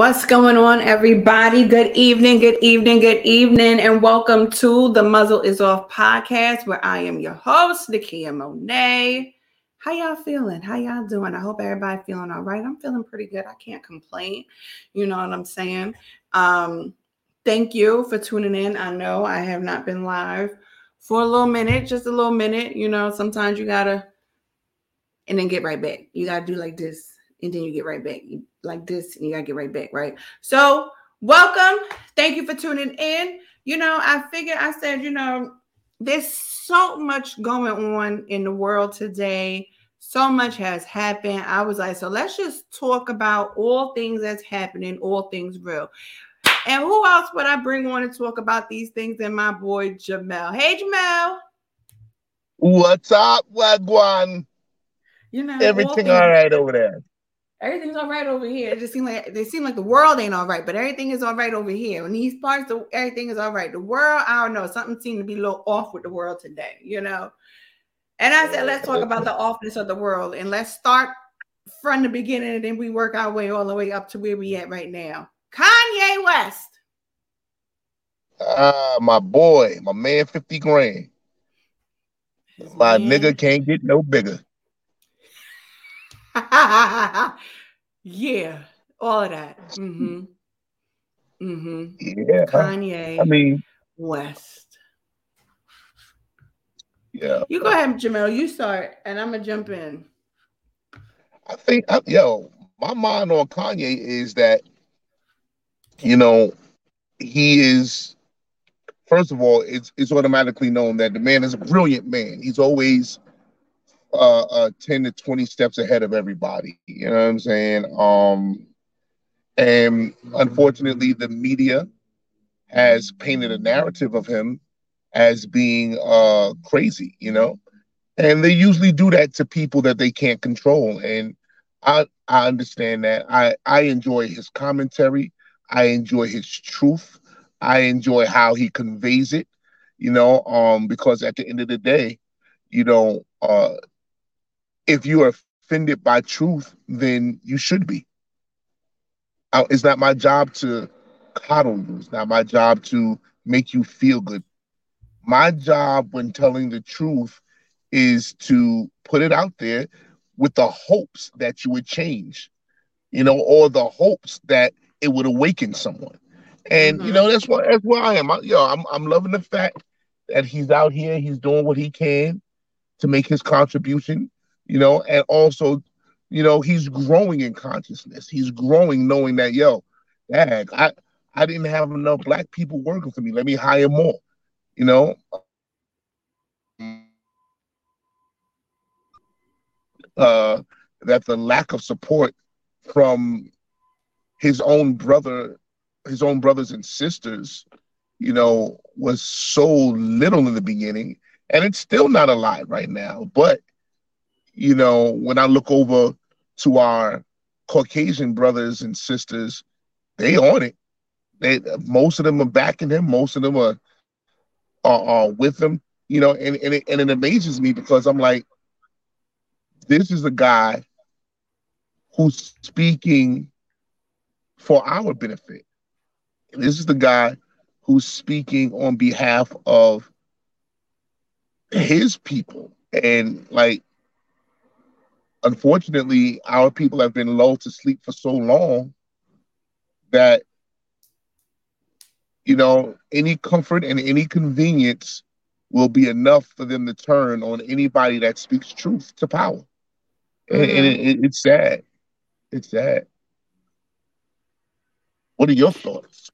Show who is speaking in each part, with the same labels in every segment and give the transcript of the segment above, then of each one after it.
Speaker 1: What's going on, everybody? Good evening, good evening, good evening, and welcome to the Muzzle is Off podcast, where I am your host, Nikiya Mone. How y'all feeling? How y'all doing? I hope everybody feeling all right. I'm feeling pretty good. I can't complain. You know what I'm saying? Um, thank you for tuning in. I know I have not been live for a little minute, just a little minute. You know, sometimes you gotta and then get right back. You gotta do like this and then you get right back. Like this, and you gotta get right back, right? So, welcome. Thank you for tuning in. You know, I figured I said, you know, there's so much going on in the world today. So much has happened. I was like, so let's just talk about all things that's happening, all things real. And who else would I bring on to talk about these things than my boy Jamel? Hey, Jamel.
Speaker 2: What's up, Wagwan? You know, everything all, all right over there
Speaker 1: everything's all right over here. It just seems like they seem like the world ain't all right, but everything is all right over here. In these parts, the, everything is all right. The world, I don't know, something seemed to be a little off with the world today, you know. And I said, let's talk about the offness of the world and let's start from the beginning and then we work our way all the way up to where we at right now. Kanye West.
Speaker 2: Ah, uh, my boy, my man, 50 grand. His my man. nigga can't get no bigger.
Speaker 1: yeah, all of that. Mm-hmm. Mm-hmm.
Speaker 2: Yeah.
Speaker 1: Kanye.
Speaker 2: I mean
Speaker 1: West.
Speaker 2: Yeah.
Speaker 1: You go ahead, Jamel. You start, and I'm gonna jump in.
Speaker 2: I think, yo, my mind on Kanye is that, you know, he is. First of all, it's it's automatically known that the man is a brilliant man. He's always uh, uh 10 to 20 steps ahead of everybody. You know what I'm saying? Um and unfortunately the media has painted a narrative of him as being uh crazy, you know? And they usually do that to people that they can't control. And I I understand that. I I enjoy his commentary. I enjoy his truth. I enjoy how he conveys it, you know, um, because at the end of the day, you know, uh, if you are offended by truth, then you should be. It's not my job to coddle you. It's not my job to make you feel good. My job when telling the truth is to put it out there with the hopes that you would change, you know, or the hopes that it would awaken someone. And mm-hmm. you know, that's what that's where I am. I, yo, I'm I'm loving the fact that he's out here, he's doing what he can to make his contribution you know, and also, you know, he's growing in consciousness. He's growing knowing that, yo, dad, I I didn't have enough black people working for me. Let me hire more. You know, uh, that the lack of support from his own brother, his own brothers and sisters, you know, was so little in the beginning, and it's still not a lot right now. But you know, when I look over to our Caucasian brothers and sisters, they on it. They most of them are backing him. Most of them are are, are with him. You know, and and it, and it amazes me because I'm like, this is a guy who's speaking for our benefit. This is the guy who's speaking on behalf of his people. And like, unfortunately, our people have been lulled to sleep for so long that, you know, any comfort and any convenience will be enough for them to turn on anybody that speaks truth to power and, mm-hmm. and it, it, it's sad. It's sad. What are your thoughts?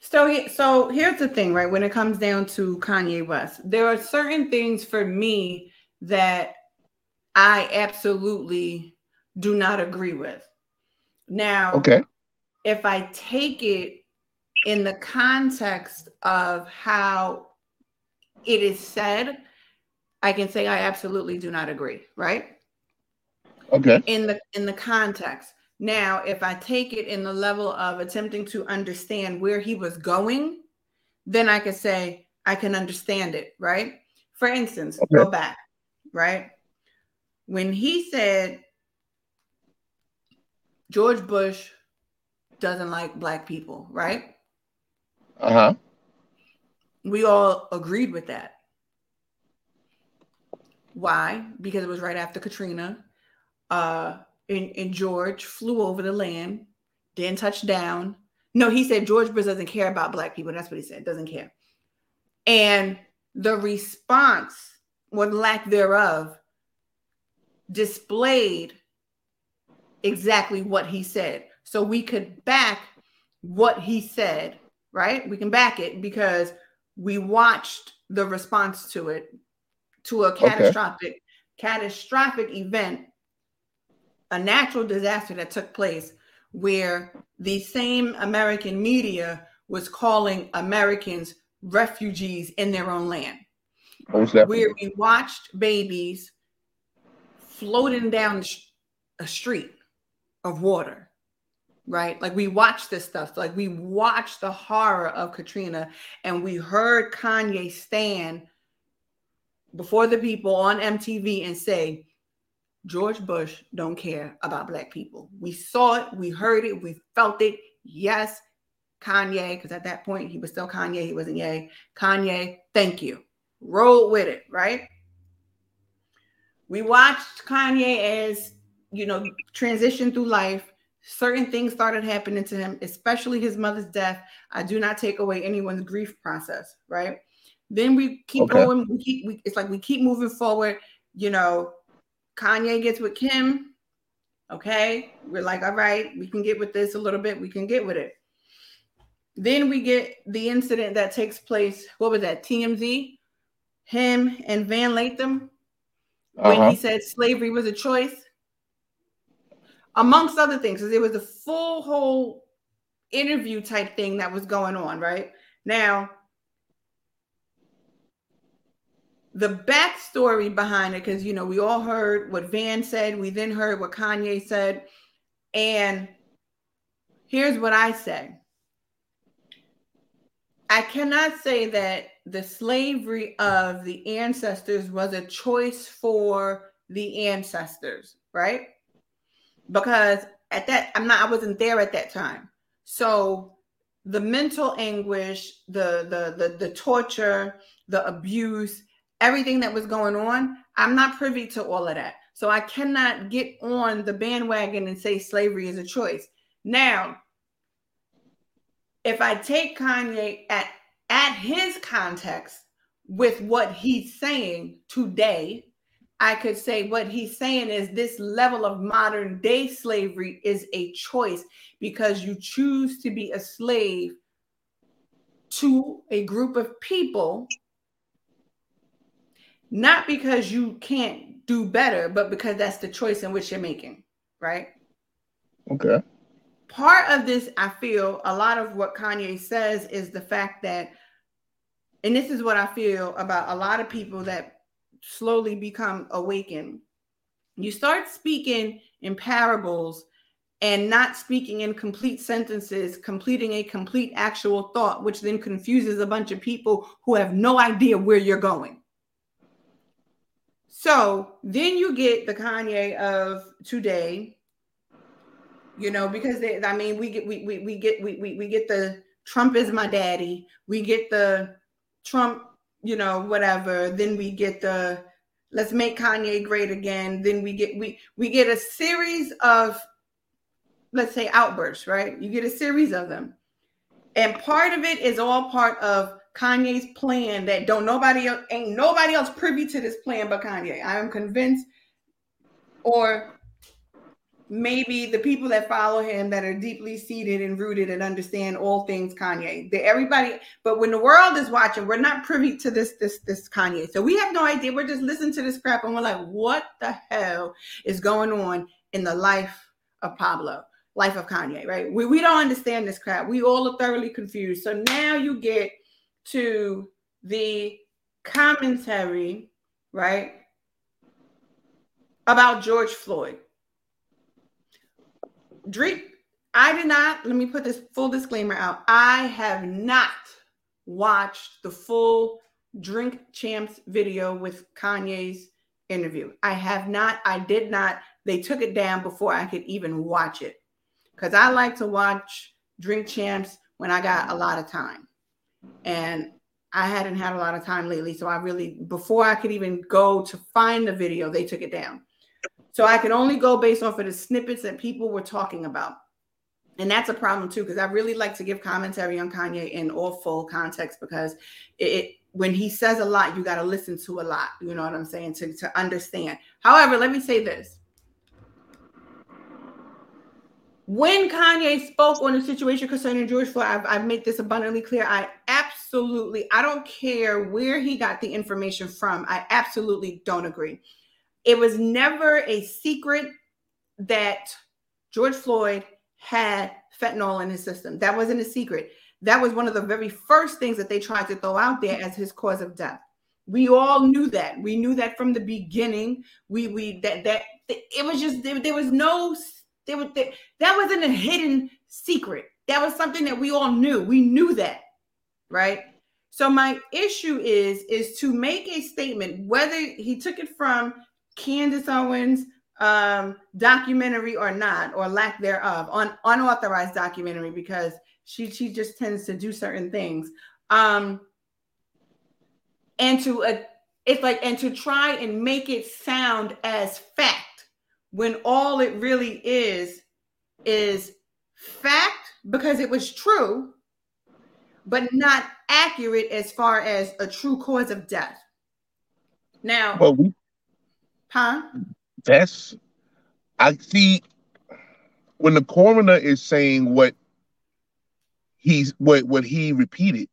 Speaker 1: So, so here's the thing, right? When it comes down to Kanye West, there are certain things for me that I absolutely do not agree with. Now,
Speaker 2: okay,
Speaker 1: if I take it in the context of how it is said, I can say I absolutely do not agree, right?
Speaker 2: Okay.
Speaker 1: In the in the context. Now, if I take it in the level of attempting to understand where he was going, then I could say I can understand it, right? For instance, okay. go back, right? When he said George Bush doesn't like black people, right?
Speaker 2: Uh-huh.
Speaker 1: We all agreed with that. Why? Because it was right after Katrina uh, and, and George flew over the land, didn't touch down. No, he said George Bush doesn't care about black people. That's what he said, doesn't care. And the response, or lack thereof, displayed exactly what he said. So we could back what he said, right? We can back it because we watched the response to it to a catastrophic okay. catastrophic event a natural disaster that took place where the same American media was calling Americans refugees in their own land. Where we watched babies floating down a street of water, right? Like we watched this stuff. Like we watched the horror of Katrina and we heard Kanye stand before the people on MTV and say, George Bush don't care about black people. We saw it, we heard it, we felt it. Yes, Kanye, because at that point he was still Kanye, he wasn't Ye. Kanye, thank you. Roll with it, right? We watched Kanye as you know transition through life. Certain things started happening to him, especially his mother's death. I do not take away anyone's grief process, right? Then we keep okay. going. We keep. We, it's like we keep moving forward. You know, Kanye gets with Kim. Okay. We're like, all right, we can get with this a little bit. We can get with it. Then we get the incident that takes place. What was that? TMZ? Him and Van Lathan when uh-huh. he said slavery was a choice, amongst other things, because it was a full whole interview type thing that was going on, right? Now, the backstory behind it, because you know, we all heard what Van said, we then heard what Kanye said, and here's what I say. I cannot say that the slavery of the ancestors was a choice for the ancestors, right? Because at that, I'm not, I wasn't there at that time. So the mental anguish, the the the, the torture, the abuse, everything that was going on, I'm not privy to all of that. So I cannot get on the bandwagon and say slavery is a choice. Now, if I take Kanye at, at his context with what he's saying today, I could say what he's saying is this level of modern day slavery is a choice because you choose to be a slave to a group of people, not because you can't do better, but because that's the choice in which you're making, right?
Speaker 2: Okay.
Speaker 1: Part of this, I feel, a lot of what Kanye says is the fact that, and this is what I feel about a lot of people that slowly become awakened. You start speaking in parables and not speaking in complete sentences, completing a complete actual thought, which then confuses a bunch of people who have no idea where you're going. So then you get the Kanye of today, you know, because they, I mean, we get we we, we get we, we we get the Trump is my daddy, we get the Trump, you know, whatever, then we get the let's make Kanye great again, then we get we we get a series of let's say outbursts, right? You get a series of them. And part of it is all part of Kanye's plan that don't nobody else ain't nobody else privy to this plan but Kanye. I am convinced or maybe the people that follow him that are deeply seated and rooted and understand all things Kanye. They, everybody, but when the world is watching, we're not privy to this this this Kanye. So we have no idea. We're just listening to this crap and we're like, what the hell is going on in the life of Pablo? life of Kanye, right? We, we don't understand this crap. We all are thoroughly confused. So now you get to the commentary, right, about George Floyd. Drake, I did not, let me put this full disclaimer out. I have not watched the full Drink Champs video with Kanye's interview. I have not, I did not. They took it down before I could even watch it because I like to watch Drink Champs when I got a lot of time. And I hadn't had a lot of time lately. So I really, before I could even go to find the video, they took it down. So I can only go based off of the snippets that people were talking about. And that's a problem too, because I really like to give commentary on Kanye in all full context because it, it when he says a lot, you got to listen to a lot. You know what I'm saying? To, to understand. However, let me say this when Kanye spoke on the situation concerning George Floyd, I've, I've, made this abundantly clear. I absolutely, I don't care where he got the information from. I absolutely don't agree. It was never a secret that George Floyd had fentanyl in his system. That wasn't a secret. That was one of the very first things that they tried to throw out there as his cause of death. We all knew that. We knew that from the beginning. We we that that it was just there, there was no there was they, that wasn't a hidden secret. That was something that we all knew. We knew that, right? So my issue is is to make a statement whether he took it from Candace Owens um, documentary or not, or lack thereof, on unauthorized documentary because she she just tends to do certain things. Um, and to uh, it's like and to try and make it sound as fact when all it really is is fact because it was true, but not accurate as far as a true cause of death. Now,
Speaker 2: well, we,
Speaker 1: huh?
Speaker 2: That's I see when the coroner is saying what he's what what he repeated.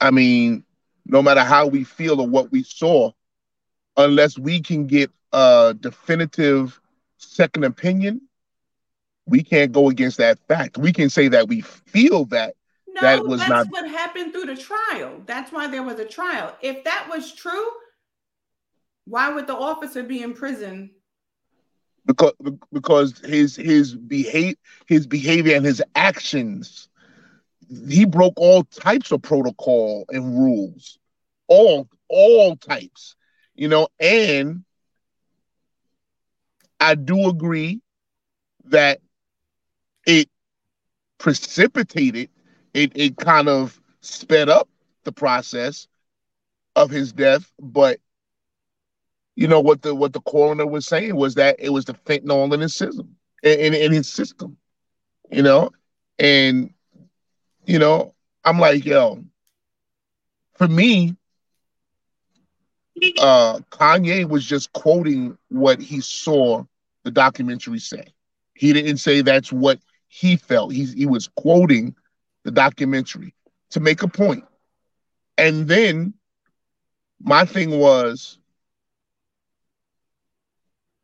Speaker 2: I mean, no matter how we feel or what we saw, unless we can get a definitive second opinion, we can't go against that fact. We can say that we feel that
Speaker 1: no,
Speaker 2: that was
Speaker 1: that's
Speaker 2: not
Speaker 1: what happened through the trial. That's why there was a trial. If that was true, why would the officer be in prison?
Speaker 2: Because because his his behave his behavior and his actions, he broke all types of protocol and rules, all all types, you know, and I do agree that it precipitated, it, it kind of sped up the process of his death, but you know what the what the coroner was saying was that it was the fentanyl in his system in, in his system, you know, and you know, I'm like, yo, for me, uh Kanye was just quoting what he saw the documentary say. He didn't say that's what he felt. He, he was quoting the documentary. to make a point. And then my thing was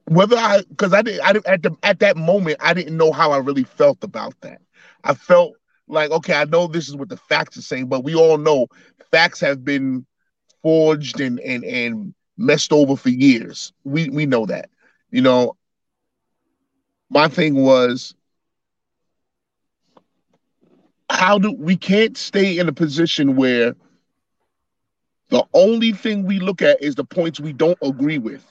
Speaker 2: whether I because I didn't I didn't at the at that moment I didn't know how I really felt about that. I felt like okay, I know this is what the facts are saying, but we all know facts have been forged and and and messed over for years. We we know that. You know, my thing was how do we can't stay in a position where the only thing we look at is the points we don't agree with.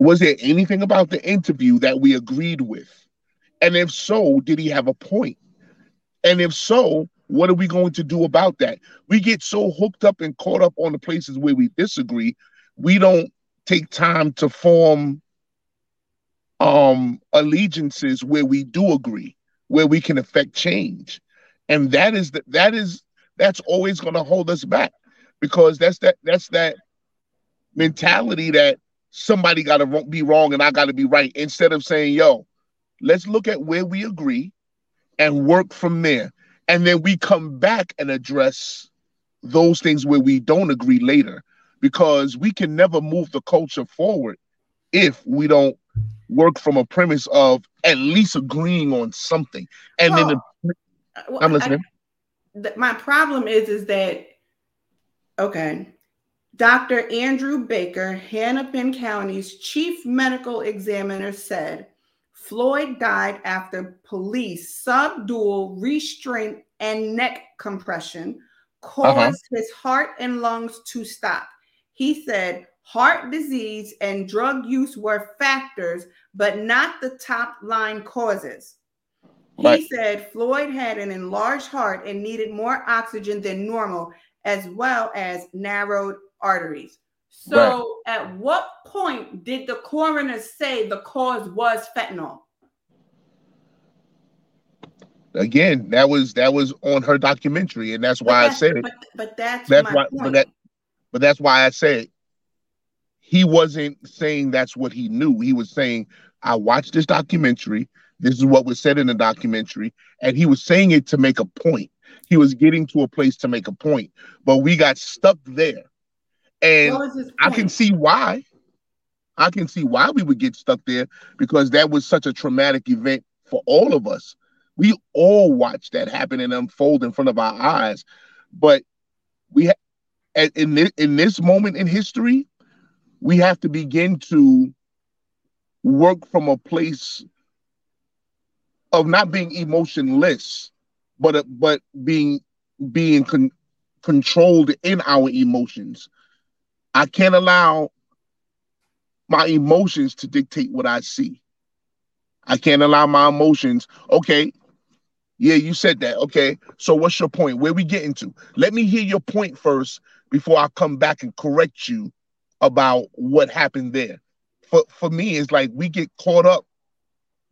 Speaker 2: Was there anything about the interview that we agreed with? And if so, did he have a point? And if so, what are we going to do about that? We get so hooked up and caught up on the places where we disagree, we don't take time to form um allegiances where we do agree, where we can affect change. And that is that that is that's always going to hold us back because that's that that's that mentality that somebody got to be wrong and I got to be right instead of saying, yo, let's look at where we agree and work from there. And then we come back and address those things where we don't agree later because we can never move the culture forward if we don't work from a premise of at least agreeing on something. And well, then the,
Speaker 1: well, I'm listening. I, my problem is is that okay Dr. Andrew Baker, Hennepin County's chief medical examiner, said Floyd died after police subdual restraint and neck compression caused uh-huh. his heart and lungs to stop. He said heart disease and drug use were factors, but not the top line causes. He said Floyd had an enlarged heart and needed more oxygen than normal, as well as narrowed arteries. So, right. at what point did the coroner say the cause was fentanyl?
Speaker 2: Again, that was that was on her documentary, and that's why
Speaker 1: that's,
Speaker 2: I said it.
Speaker 1: But, but that's,
Speaker 2: that's why,
Speaker 1: point.
Speaker 2: But, that, but that's why I said he wasn't saying that's what he knew. He was saying, "I watched this documentary. This is what was said in the documentary," and he was saying it to make a point. He was getting to a place to make a point, but we got stuck there and I can see why. I can see why we would get stuck there because that was such a traumatic event for all of us. We all watched that happen and unfold in front of our eyes. But we ha- in this, in this moment in history, we have to begin to work from a place of not being emotionless, but but being being con- controlled in our emotions I can't allow my emotions to dictate what I see. I can't allow my emotions. Okay, yeah, you said that. Okay, so what's your point? Where we getting to? Let me hear your point first before I come back and correct you about what happened there. For for me, it's like we get caught up.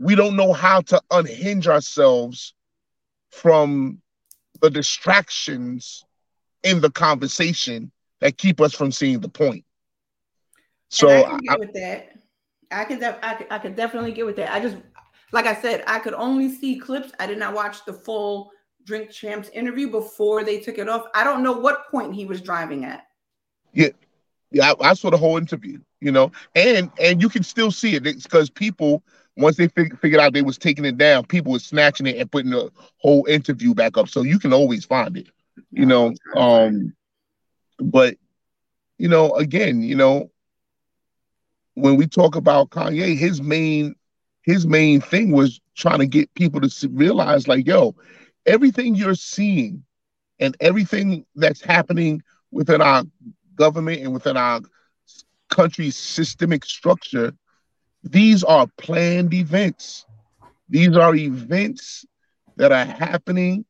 Speaker 2: We don't know how to unhinge ourselves from the distractions in the conversation that keep us from seeing the point. So
Speaker 1: and I can get I, with that. I can, def- I can I can definitely get with that. I just like I said, I could only see clips. I did not watch the full Drink Champs interview before they took it off. I don't know what point he was driving at.
Speaker 2: Yeah, yeah, I, I saw the whole interview. You know, and and you can still see it because people once they fig- figured out they was taking it down, people were snatching it and putting the whole interview back up. So you can always find it. You know, um, but you know, again, you know, when we talk about Kanye, his main his main thing was trying to get people to realize, like, yo, everything you're seeing and everything that's happening within our government and within our country's systemic structure, these are planned events. These are events that are happening,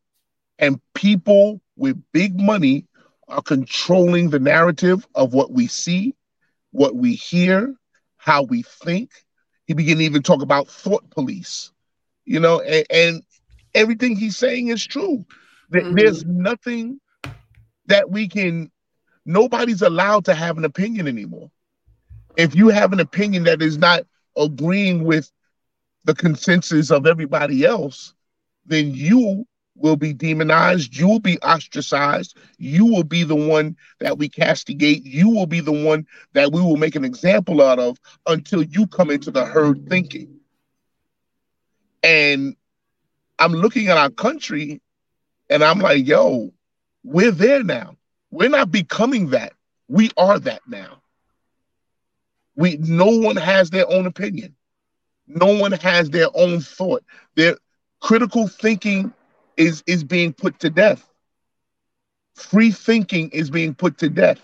Speaker 2: and people with big money are controlling the narrative of what we see, what we hear, how we think. He began to even talk about thought police, you know, and, and everything he's saying is true. Mm-hmm. There's nothing that we can, nobody's allowed to have an opinion anymore. If you have an opinion that is not agreeing with the consensus of everybody else, then you will be demonized. You will be ostracized. You will be the one that we castigate. You will be the one that we will make an example out of until you come into the herd thinking. And I'm looking at our country and I'm like, yo, we're there now. We're not becoming that. We are that now. We no one has their own opinion. No one has their own thought. Their critical thinking is is being put to death. Free thinking is being put to death.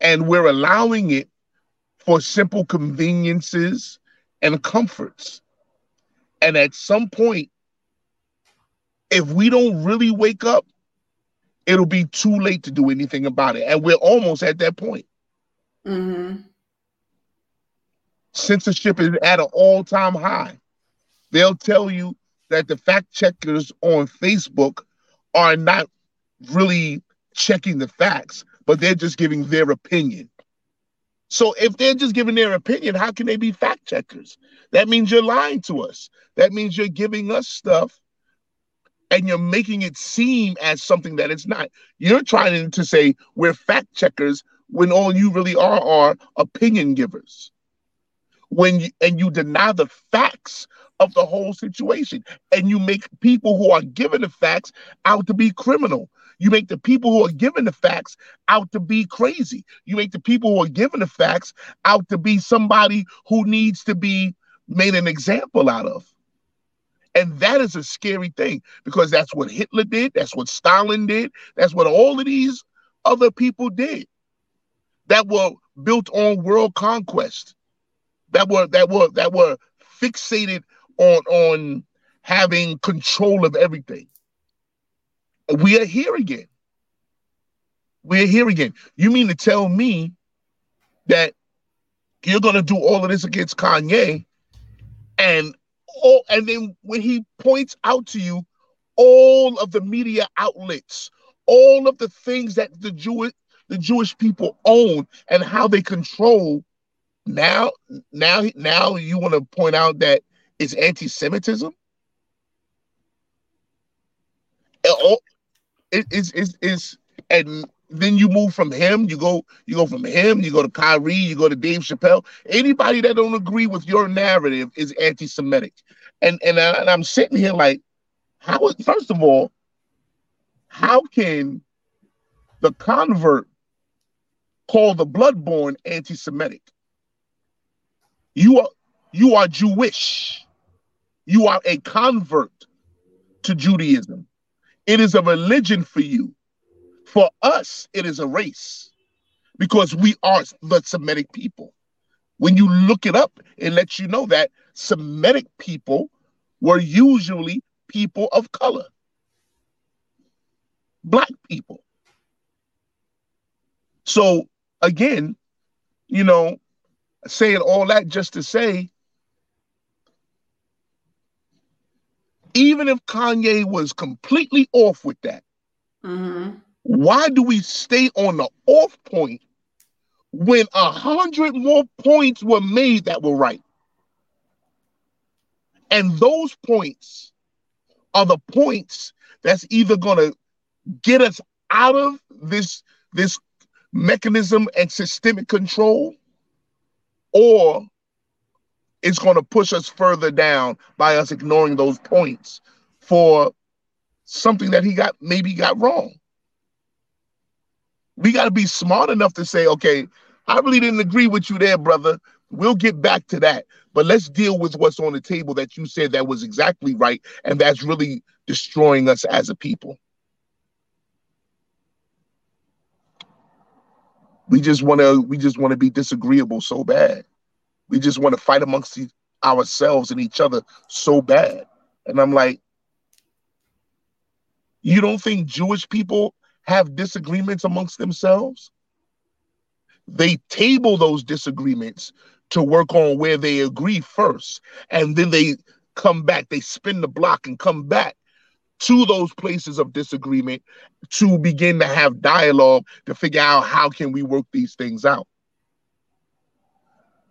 Speaker 2: And we're allowing it for simple conveniences and comforts. And at some point, if we don't really wake up, it'll be too late to do anything about it. And we're almost at that point. Mm-hmm. Censorship is at an all time high. They'll tell you that the fact checkers on Facebook are not really checking the facts, but they're just giving their opinion. So if they're just giving their opinion, how can they be fact checkers? That means you're lying to us. That means you're giving us stuff and you're making it seem as something that it's not. You're trying to say we're fact checkers when all you really are are opinion givers. When you, and you deny the facts of the whole situation and you make people who are given the facts out to be criminal. You make the people who are given the facts out to be crazy. You make the people who are given the facts out to be somebody who needs to be made an example out of. And that is a scary thing because that's what Hitler did. That's what Stalin did. That's what all of these other people did that were built on world conquest, that were that were that were fixated on on having control of everything. We are here again. We're here again. You mean to tell me that you're gonna do all of this against Kanye and all, and then when he points out to you all of the media outlets, all of the things that the Jewish the Jewish people own and how they control. Now, now, now you want to point out that it's anti-Semitism. It is is is and then you move from him, you go, you go from him, you go to Kyrie, you go to Dave Chappelle. Anybody that don't agree with your narrative is anti-Semitic. And and, I, and I'm sitting here like, how? First of all, how can the convert call the bloodborne anti-Semitic? You are you are Jewish. You are a convert to Judaism. It is a religion for you. For us, it is a race because we are the Semitic people. When you look it up, it lets you know that Semitic people were usually people of color, black people. So, again, you know, saying all that just to say, even if Kanye was completely off with that, mm-hmm. why do we stay on the off point when a hundred more points were made that were right? And those points are the points that's either going to get us out of this this mechanism and systemic control or it's going to push us further down by us ignoring those points for something that he got maybe got wrong. We got to be smart enough to say, okay, I really didn't agree with you there, brother. We'll get back to that. But let's deal with what's on the table that you said that was exactly right. And that's really destroying us as a people. We just want to we just want to be disagreeable so bad. We just want to fight amongst ourselves and each other so bad. And I'm like, you don't think Jewish people have disagreements amongst themselves? They table those disagreements to work on where they agree first. And then they come back, they spin the block and come back to those places of disagreement to begin to have dialogue to figure out how can we work these things out.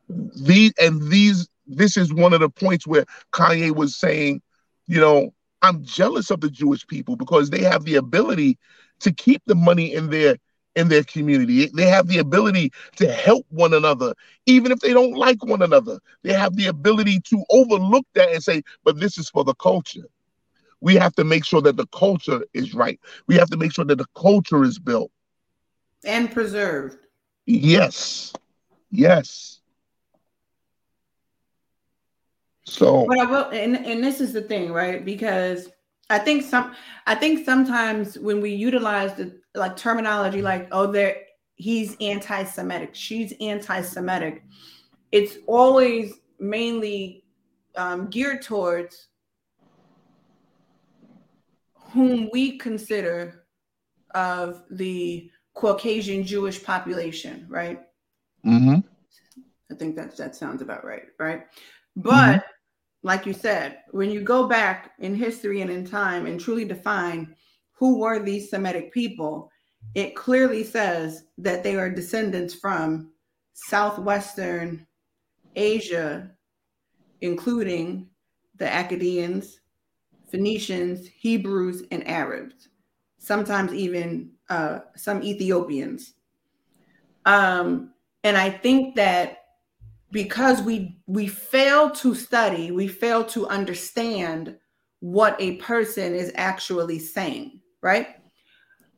Speaker 2: These and these this is one of the points where Kanye was saying, you know, I'm jealous of the Jewish people because they have the ability to keep the money in their in their community. They have the ability to help one another, even if they don't like one another. They have the ability to overlook that and say, but this is for the culture. We have to make sure that the culture is right. We have to make sure that the culture is built
Speaker 1: and preserved.
Speaker 2: Yes. Yes. So
Speaker 1: but I will and, and this is the thing, right? Because I think some I think sometimes when we utilize the like terminology like oh there he's anti-Semitic, she's anti-Semitic, it's always mainly um, geared towards whom we consider of the Caucasian Jewish population, right?
Speaker 2: Mm-hmm.
Speaker 1: I think that that sounds about right, right? But mm-hmm. Like you said, when you go back in history and in time and truly define who were these Semitic people, it clearly says that they are descendants from southwestern Asia, including the Akkadians, Phoenicians, Hebrews, and Arabs, sometimes even uh, some Ethiopians. Um, and I think that because we we fail to study, we fail to understand what a person is actually saying, right?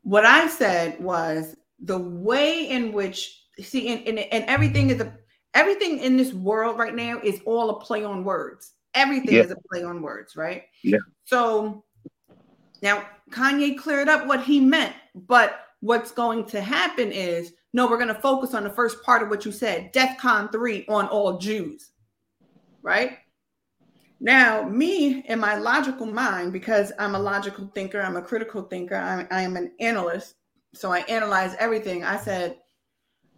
Speaker 1: What I said was the way in which see and, and, and everything is a everything in this world right now is all a play on words. Everything yeah. is a play on words, right?
Speaker 2: Yeah.
Speaker 1: So now Kanye cleared up what he meant, but what's going to happen is no, we're going to focus on the first part of what you said, DEFCON 3 on all Jews, right? Now, me in my logical mind, because I'm a logical thinker, I'm a critical thinker, I'm, I am an analyst, so I analyze everything. I said,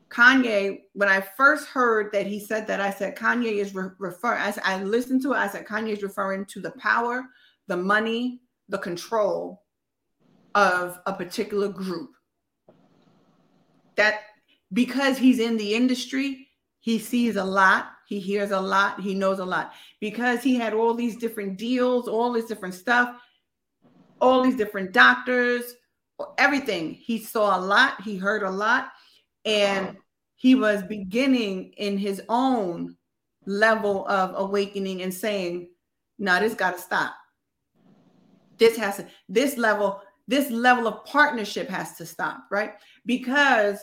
Speaker 1: Kanye, when I first heard that he said that, I said, Kanye is re- referring, I, I listened to it, I said, Kanye is referring to the power, the money, the control of a particular group that because he's in the industry, he sees a lot, he hears a lot, he knows a lot. Because he had all these different deals, all this different stuff, all these different doctors, everything. He saw a lot, he heard a lot, and he was beginning in his own level of awakening and saying, "No, this got to stop. This has to. This level this level of partnership has to stop, right? Because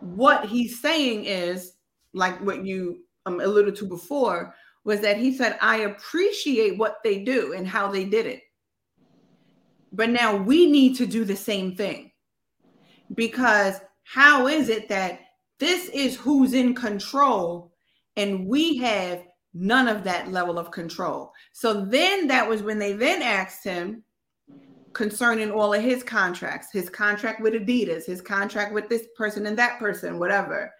Speaker 1: what he's saying is like what you um, alluded to before was that he said, I appreciate what they do and how they did it. But now we need to do the same thing because how is it that this is who's in control and we have none of that level of control? So then that was when they then asked him, concerning all of his contracts, his contract with Adidas, his contract with this person and that person, whatever.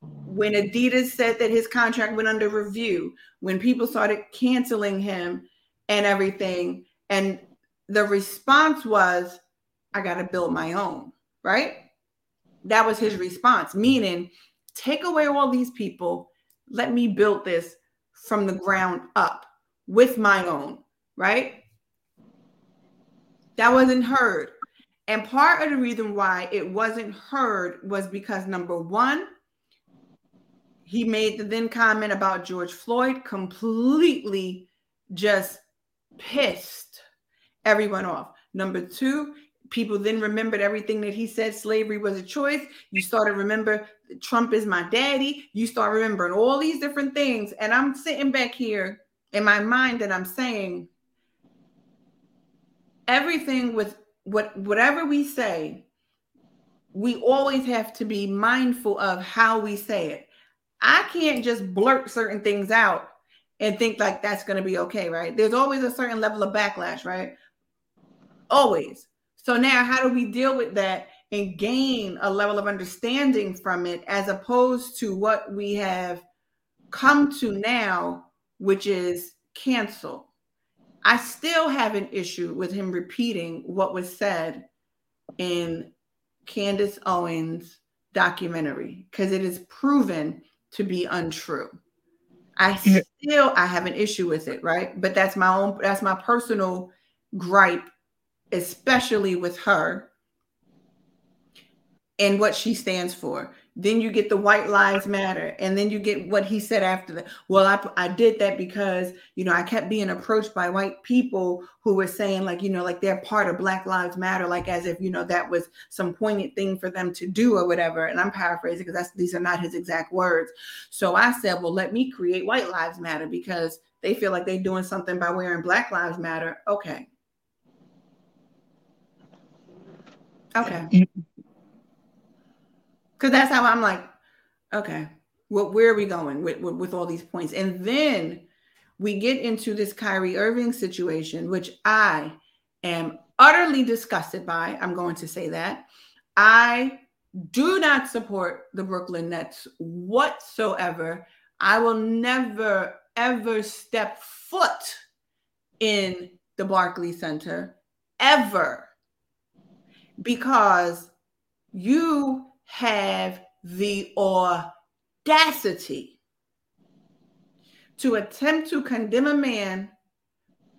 Speaker 1: When Adidas said that his contract went under review, when people started canceling him and everything, and the response was, I got to build my own, right? That was his response, meaning take away all these people, let me build this from the ground up with my own, right? That wasn't heard. And part of the reason why it wasn't heard was because number one, he made the then comment about George Floyd, completely just pissed everyone off. Number two, people then remembered everything that he said slavery was a choice. You started remember Trump is my daddy. You start remembering all these different things. And I'm sitting back here in my mind and I'm saying, everything with what whatever we say, we always have to be mindful of how we say it. I can't just blurt certain things out and think like that's going to be okay, right? There's always a certain level of backlash, right? Always. So now how do we deal with that and gain a level of understanding from it as opposed to what we have come to now, which is cancel? I still have an issue with him repeating what was said in Candace Owens' documentary because it is proven to be untrue. I still I have an issue with it, right? But that's my own that's my personal gripe, especially with her and what she stands for. Then you get the white lives matter. And then you get what he said after that. Well, I, I did that because, you know, I kept being approached by white people who were saying, like, you know, like they're part of Black Lives Matter, like as if, you know, that was some poignant thing for them to do or whatever. And I'm paraphrasing because that's these are not his exact words. So I said, well, let me create White Lives Matter because they feel like they're doing something by wearing Black Lives Matter. Okay. Okay because that's how I'm like, okay, well, where are we going with, with, with all these points? And then we get into this Kyrie Irving situation, which I am utterly disgusted by. I'm going to say that. I do not support the Brooklyn Nets whatsoever. I will never, ever step foot in the Barclays Center ever because you have the audacity to attempt to condemn a man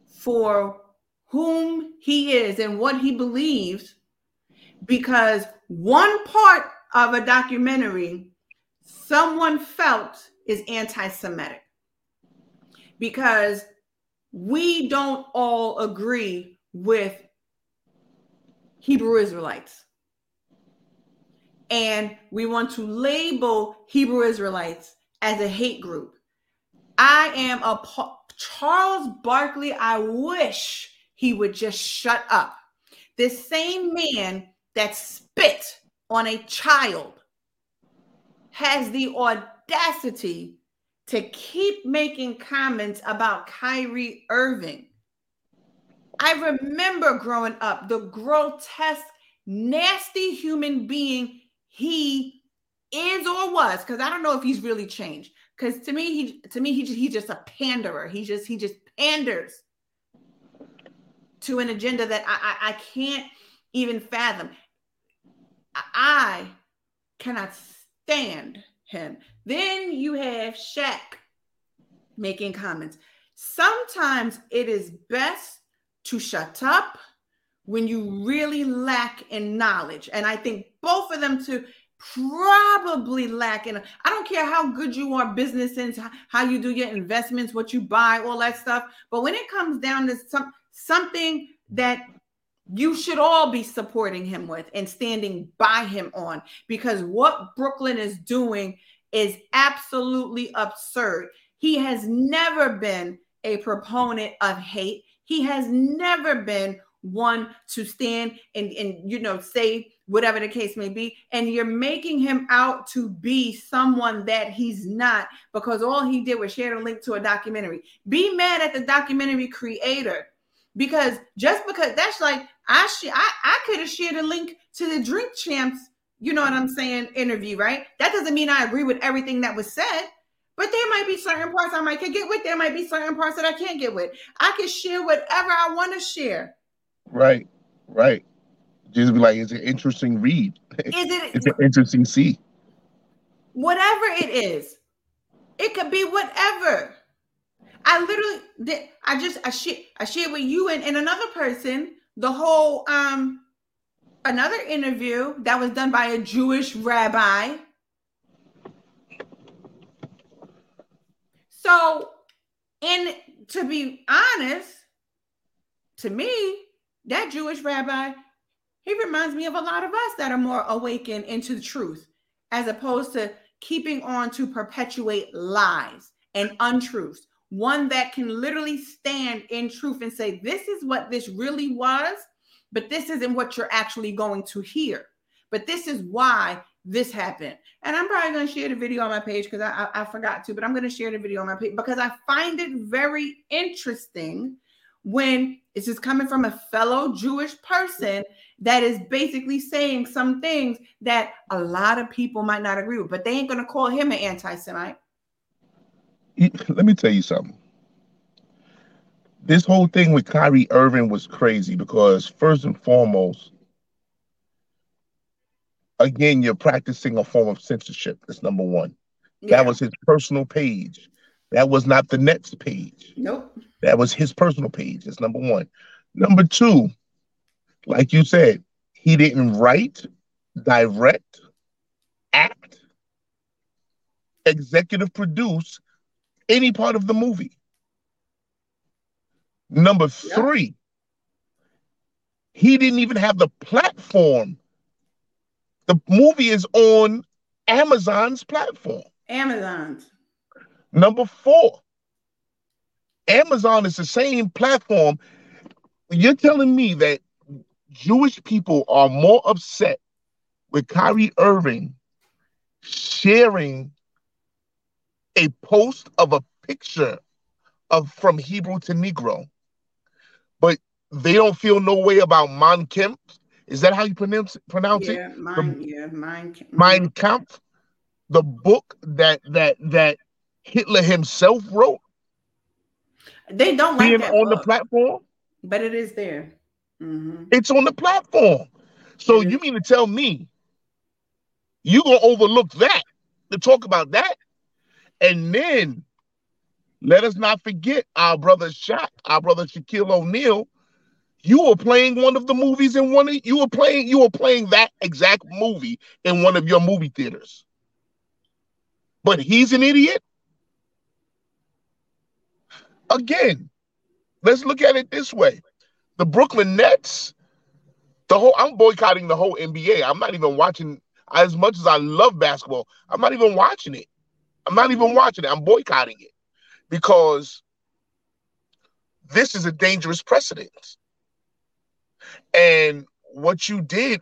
Speaker 1: for whom he is and what he believes because one part of a documentary someone felt is anti Semitic. Because we don't all agree with Hebrew Israelites and we want to label Hebrew Israelites as a hate group. I am a Charles Barkley. I wish he would just shut up. This same man that spit on a child has the audacity to keep making comments about Kyrie Irving. I remember growing up the grotesque, nasty human being he is or was because I don't know if he's really changed. Because to me, he to me he he's just a panderer. He just he just panders to an agenda that I, I, I can't even fathom. I cannot stand him. Then you have Shaq making comments. Sometimes it is best to shut up when you really lack in knowledge. And I think both of them to probably lack in. I don't care how good you are, business sense, how you do your investments, what you buy, all that stuff. But when it comes down to some something that you should all be supporting him with and standing by him on because what Brooklyn is doing is absolutely absurd. He has never been a proponent of hate. He has never been one to stand and, and you know say whatever the case may be and you're making him out to be someone that he's not because all he did was share a link to a documentary be mad at the documentary creator because just because that's like i sh- i, I could have shared a link to the drink champs you know what i'm saying interview right that doesn't mean i agree with everything that was said but there might be certain parts I might can get with. There might be certain parts that I can't get with. I can share whatever I want to share.
Speaker 2: Right, right. Just be like, it's an interesting read. Is it? it's an interesting see.
Speaker 1: Whatever it is, it could be whatever. I literally did. I just I share I shared with you and, and another person the whole um another interview that was done by a Jewish rabbi. So, and to be honest, to me, that Jewish rabbi, he reminds me of a lot of us that are more awakened into the truth, as opposed to keeping on to perpetuate lies and untruths. One that can literally stand in truth and say, This is what this really was, but this isn't what you're actually going to hear. But this is why this happened. And I'm probably going to share the video on my page because I, I, I, forgot to, but I'm going to share the video on my page because I find it very interesting when this is coming from a fellow Jewish person that is basically saying some things that a lot of people might not agree with, but they ain't going to call him an anti Semite.
Speaker 2: Let me tell you something. This whole thing with Kyrie Irving was crazy because, first and foremost, again, you're practicing a form of censorship. That's number one. Yeah. That was his personal page. That was not the Nets page.
Speaker 1: Nope.
Speaker 2: That was his personal page. That's number one. Number two, like you said, he didn't write, direct, act, executive produce any part of the movie. Number three, yep. he didn't even have the platform. The movie is on Amazon's platform.
Speaker 1: Amazon's.
Speaker 2: Number four, Amazon is the same platform. You're telling me that Jewish people are more upset with Kyrie Irving sharing a post of a picture of from Hebrew to Negro, but they don't feel no way about Mein Kampf. Is that how you pronounce pronounce
Speaker 1: yeah,
Speaker 2: it?
Speaker 1: Mein, the, yeah, Mein,
Speaker 2: Mein Kampf, the book that that that Hitler himself wrote.
Speaker 1: They don't like
Speaker 2: being on
Speaker 1: book,
Speaker 2: the platform,
Speaker 1: but it is there. Mm-hmm.
Speaker 2: It's on the platform. So you mean to tell me you gonna overlook that to talk about that, and then let us not forget our brother Shaq, our brother Shaquille O'Neal. You were playing one of the movies in one of you were playing you were playing that exact movie in one of your movie theaters. But he's an idiot. Again, let's look at it this way. The Brooklyn Nets, the whole I'm boycotting the whole NBA. I'm not even watching as much as I love basketball. I'm not even watching it. I'm not even watching it. I'm boycotting it because this is a dangerous precedent. And what you did,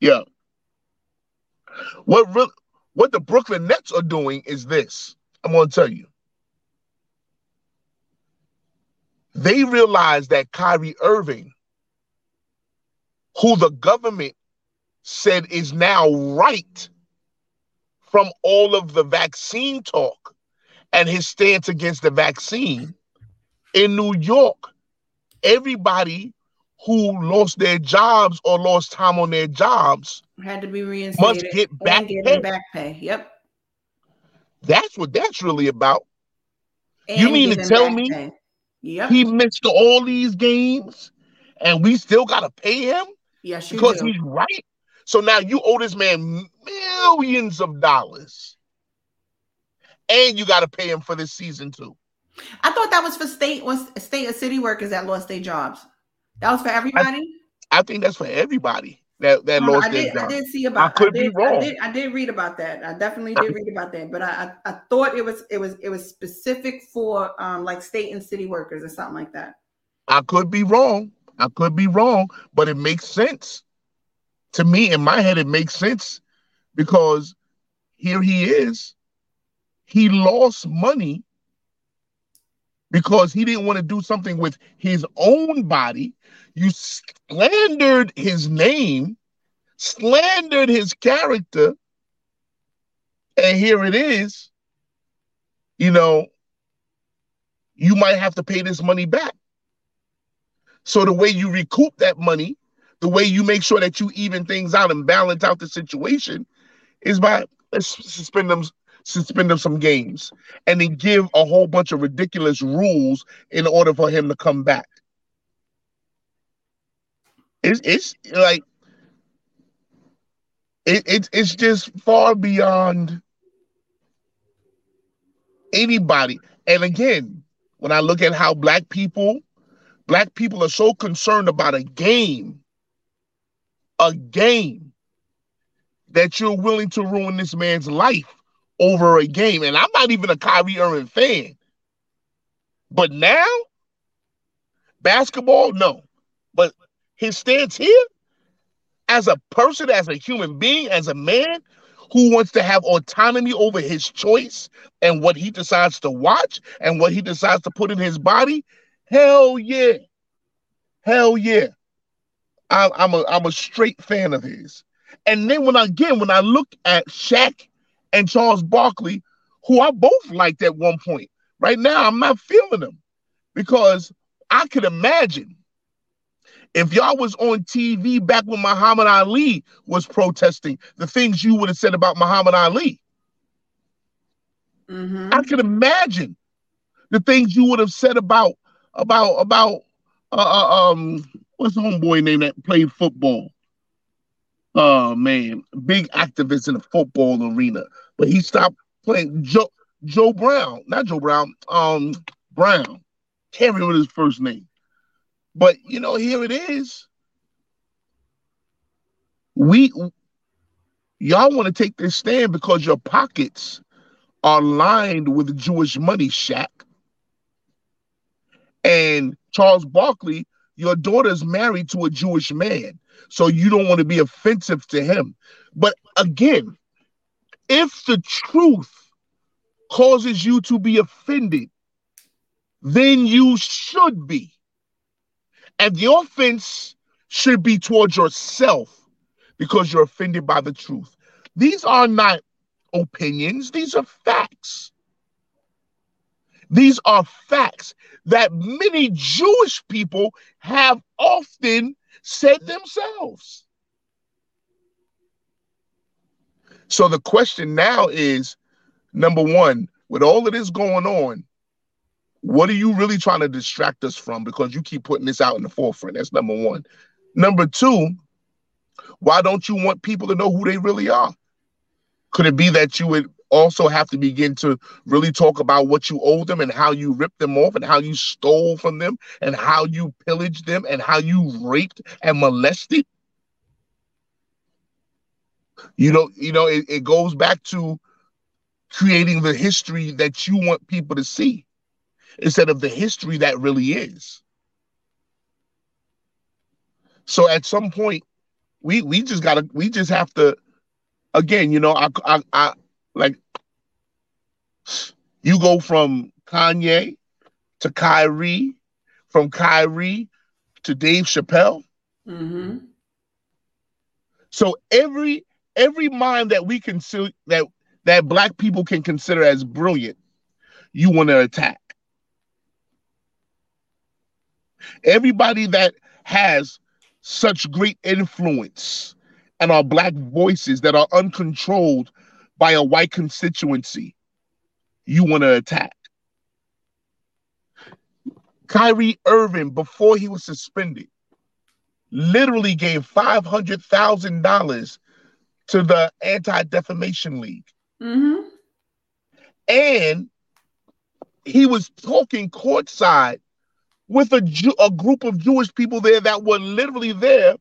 Speaker 2: yeah. What really, what the Brooklyn Nets are doing is this. I'm going to tell you. They realize that Kyrie Irving, who the government said is now right from all of the vaccine talk and his stance against the vaccine in New York, everybody who lost their jobs or lost time on their jobs
Speaker 1: had to be reinstated.
Speaker 2: Must get back,
Speaker 1: pay. back pay. Yep.
Speaker 2: That's what that's really about. And you mean to tell me
Speaker 1: pay. Yep.
Speaker 2: he missed all these games and we still gotta pay him?
Speaker 1: Yes,
Speaker 2: because
Speaker 1: do.
Speaker 2: he's right. So now you owe this man millions of dollars. And you got to pay him for this season too.
Speaker 1: I thought that was for state was state or city workers that lost their jobs. That was for everybody.
Speaker 2: I, I think that's for everybody that that lost
Speaker 1: I did. I did see about.
Speaker 2: I could
Speaker 1: I did,
Speaker 2: be wrong.
Speaker 1: I did, I did read about that. I definitely did read about that. But I, I, I thought it was it was it was specific for um like state and city workers or something like that.
Speaker 2: I could be wrong. I could be wrong, but it makes sense to me. In my head, it makes sense because here he is. He lost money because he didn't want to do something with his own body. You slandered his name, slandered his character, and here it is. You know, you might have to pay this money back. So the way you recoup that money, the way you make sure that you even things out and balance out the situation is by let's suspend them suspend them some games and then give a whole bunch of ridiculous rules in order for him to come back. It's it's like it, it it's just far beyond anybody. And again, when I look at how black people, black people are so concerned about a game, a game that you're willing to ruin this man's life over a game. And I'm not even a Kyrie Irving fan. But now, basketball, no. But his stance here, as a person, as a human being, as a man who wants to have autonomy over his choice and what he decides to watch and what he decides to put in his body, hell yeah. Hell yeah. I, I'm a I'm a straight fan of his. And then when I, again, when I look at Shaq and Charles Barkley, who I both liked at one point, right now I'm not feeling them because I could imagine if y'all was on TV back when Muhammad Ali was protesting, the things you would have said about Muhammad Ali.
Speaker 1: Mm-hmm.
Speaker 2: I could imagine the things you would have said about about about uh, uh, um, what's the homeboy name that played football? Oh man, big activist in the football arena, but he stopped playing. Joe Joe Brown, not Joe Brown, um, Brown. Can't remember his first name, but you know, here it is. We y'all want to take this stand because your pockets are lined with Jewish money, Shaq. And Charles Barkley, your daughter's married to a Jewish man. So you don't want to be offensive to him. But again, if the truth causes you to be offended, then you should be. And the offense should be towards yourself because you're offended by the truth. These are not opinions, these are facts. These are facts that many Jewish people have often said themselves. So the question now is number one, with all of this going on, what are you really trying to distract us from? Because you keep putting this out in the forefront. That's number one. Number two, why don't you want people to know who they really are? Could it be that you would also have to begin to really talk about what you owe them and how you ripped them off and how you stole from them and how you pillaged them and how you raped and molested? You know, you know, it, it goes back to creating the history that you want people to see instead of the history that really is. So at some point, we we just gotta we just have to again, you know, I, I, I like you go from Kanye to Kyrie, from Kyrie to Dave Chappelle. Mm-hmm. So every every mind that we consider that that black people can consider as brilliant, you want to attack. Everybody that has such great influence and are black voices that are uncontrolled by a white constituency, you want to attack. Kyrie Irving, before he was suspended, literally gave $500,000 to the Anti Defamation League. Mm-hmm. And he was talking courtside with a, Jew, a group of Jewish people there that were literally there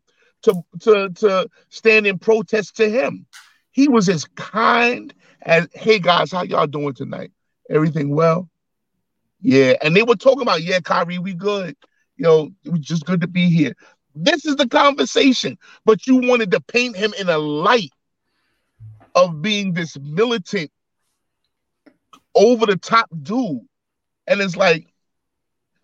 Speaker 2: to, to, to stand in protest to him. He was as kind as, hey guys, how y'all doing tonight? Everything well? Yeah. And they were talking about, yeah, Kyrie, we good. You know, it was just good to be here. This is the conversation. But you wanted to paint him in a light of being this militant, over the top dude. And it's like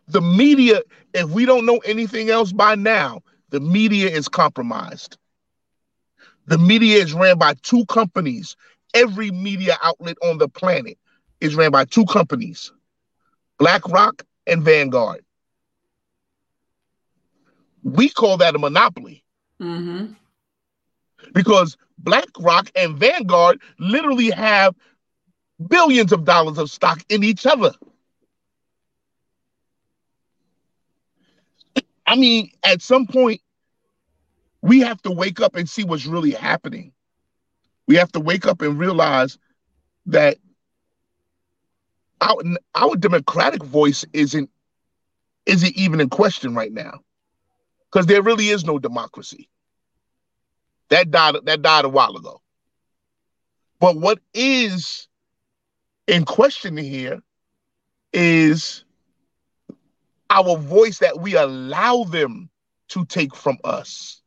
Speaker 2: the media, if we don't know anything else by now, the media is compromised. The media is ran by two companies. Every media outlet on the planet is ran by two companies BlackRock and Vanguard. We call that a monopoly. Mm-hmm. Because BlackRock and Vanguard literally have billions of dollars of stock in each other. I mean, at some point, we have to wake up and see what's really happening. We have to wake up and realize that our, our democratic voice isn't isn't even in question right now because there really is no democracy that died that died a while ago but what is in question here is our voice that we allow them to take from us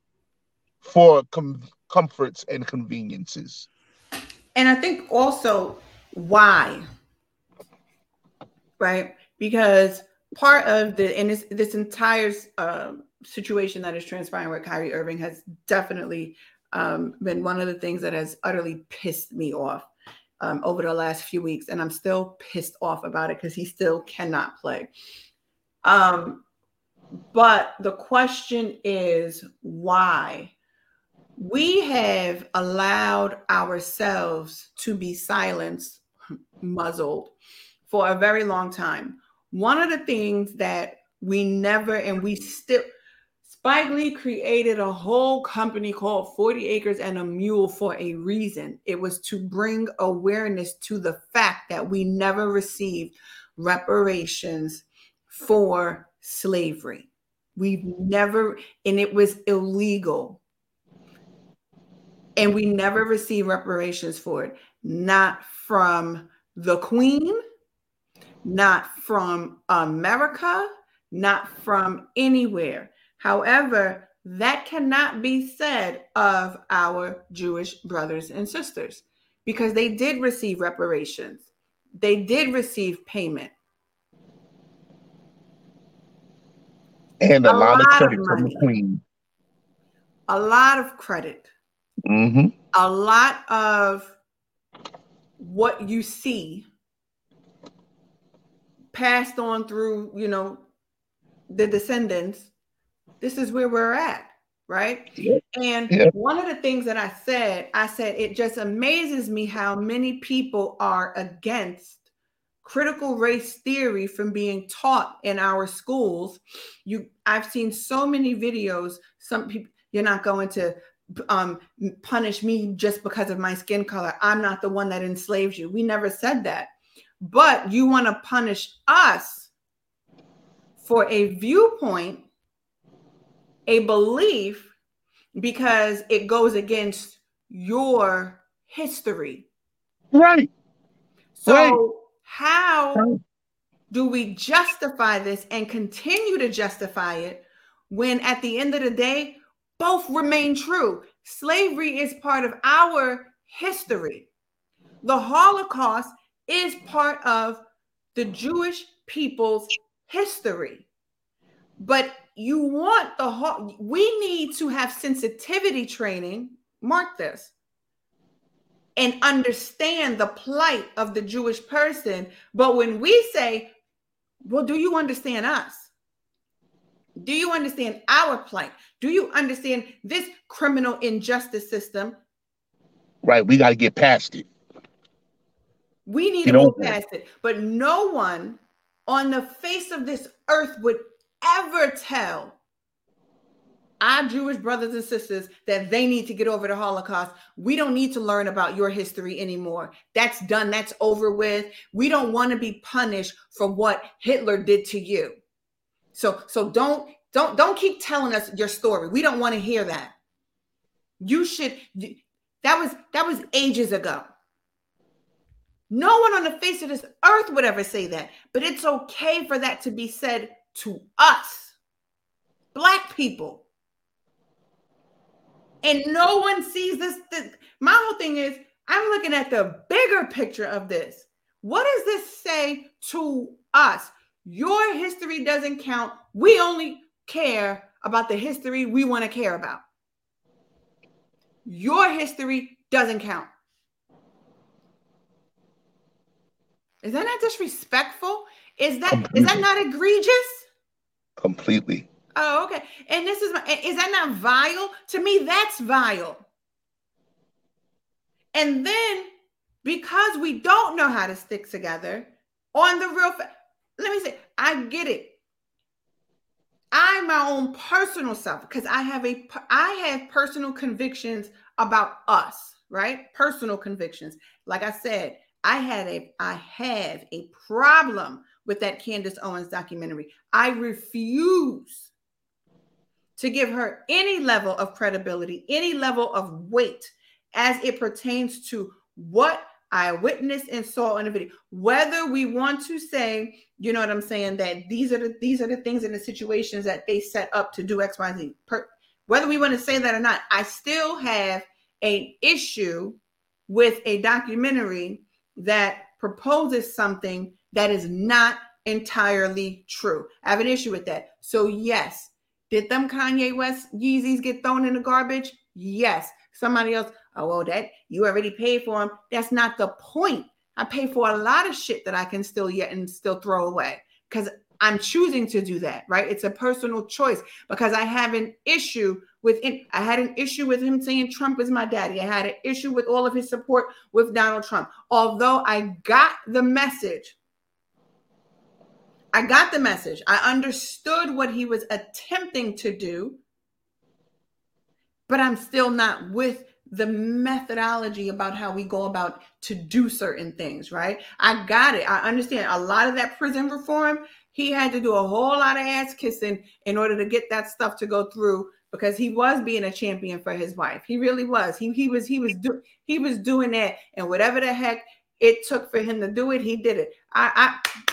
Speaker 2: for com- comforts and conveniences.
Speaker 1: And I think also why, right? Because part of the and this this entire uh, situation that is transpiring with Kyrie Irving has definitely um, been one of the things that has utterly pissed me off um, over the last few weeks, and I'm still pissed off about it because he still cannot play. Um, but the question is why? We have allowed ourselves to be silenced, muzzled for a very long time. One of the things that We never, and we still, Spike Lee created a whole company called 40 Acres and a Mule for a reason. It was to bring awareness to the fact that we never received reparations for slavery. We've never, and it was illegal. And we never received reparations for it, not from the Queen, not from America, not from anywhere. However, that cannot be said of our Jewish brothers and sisters because they did receive reparations, they did receive payment.
Speaker 2: And a, a lot, lot, of credit from the Queen.
Speaker 1: A lot of credit.
Speaker 2: Mm-hmm.
Speaker 1: A lot of what you see passed on through, you know, the descendants this is where we're at right? And yeah. one of the things that i said i said it just amazes me how many people are against critical race theory from being taught in our schools. You i've seen so many videos some people you're not going to um, punish me just because of my skin color. I'm not the one that enslaves you. We never said that. But you want to punish us for a viewpoint a belief because it goes against your history.
Speaker 2: Right.
Speaker 1: So, right. how do we justify this and continue to justify it when at the end of the day, both remain true? Slavery is part of our history. The Holocaust is part of the Jewish people's history. But you want the whole, we need to have sensitivity training, mark this, and understand the plight of the Jewish person. But when we say, well, do you understand us? Do you understand our plight? Do you understand this criminal injustice system?
Speaker 2: Right. We got to get past it.
Speaker 1: We need to go past it. But no one on the face of this earth would ever tell our Jewish brothers and sisters that they need to get over the Holocaust. We don't need to learn about your history anymore. That's done, that's over with. We don't want to be punished for what Hitler did to you. So so don't don't don't keep telling us your story. We don't want to hear that. You should that was that was ages ago. No one on the face of this earth would ever say that, but it's okay for that to be said to us, black people. And no one sees this. this. My whole thing is, I'm looking at the bigger picture of this. What does this say to us? Your history doesn't count. We only care about the history we want to care about. Your history doesn't count. Is that not disrespectful? Is that is that not egregious?
Speaker 2: completely.
Speaker 1: Oh, okay. And this is my, is that not vile? To me, that's vile. And then because we don't know how to stick together on the real, let me say, I get it. I my own personal self because I have a I have personal convictions about us, right? Personal convictions. Like I said, I had a I have a problem with that Candace Owens documentary. I refuse to give her any level of credibility, any level of weight as it pertains to what I witnessed and saw in the video. Whether we want to say, you know what I'm saying, that these are the these are the things and the situations that they set up to do X, Y, Z. Per, whether we want to say that or not, I still have an issue with a documentary that proposes something that is not entirely true. I have an issue with that. So, yes, did them Kanye West Yeezys get thrown in the garbage? Yes. Somebody else, oh, well, that you already paid for them. That's not the point. I pay for a lot of shit that I can still yet and still throw away because I'm choosing to do that, right? It's a personal choice because I have an issue with it. I had an issue with him saying Trump is my daddy. I had an issue with all of his support with Donald Trump. Although I got the message I got the message. I understood what he was attempting to do, but I'm still not with the methodology about how we go about to do certain things, right? I got it. I understand a lot of that prison reform. He had to do a whole lot of ass kissing in order to get that stuff to go through because he was being a champion for his wife. He really was. He he was he was do, he was doing that and whatever the heck it took for him to do it, he did it. I I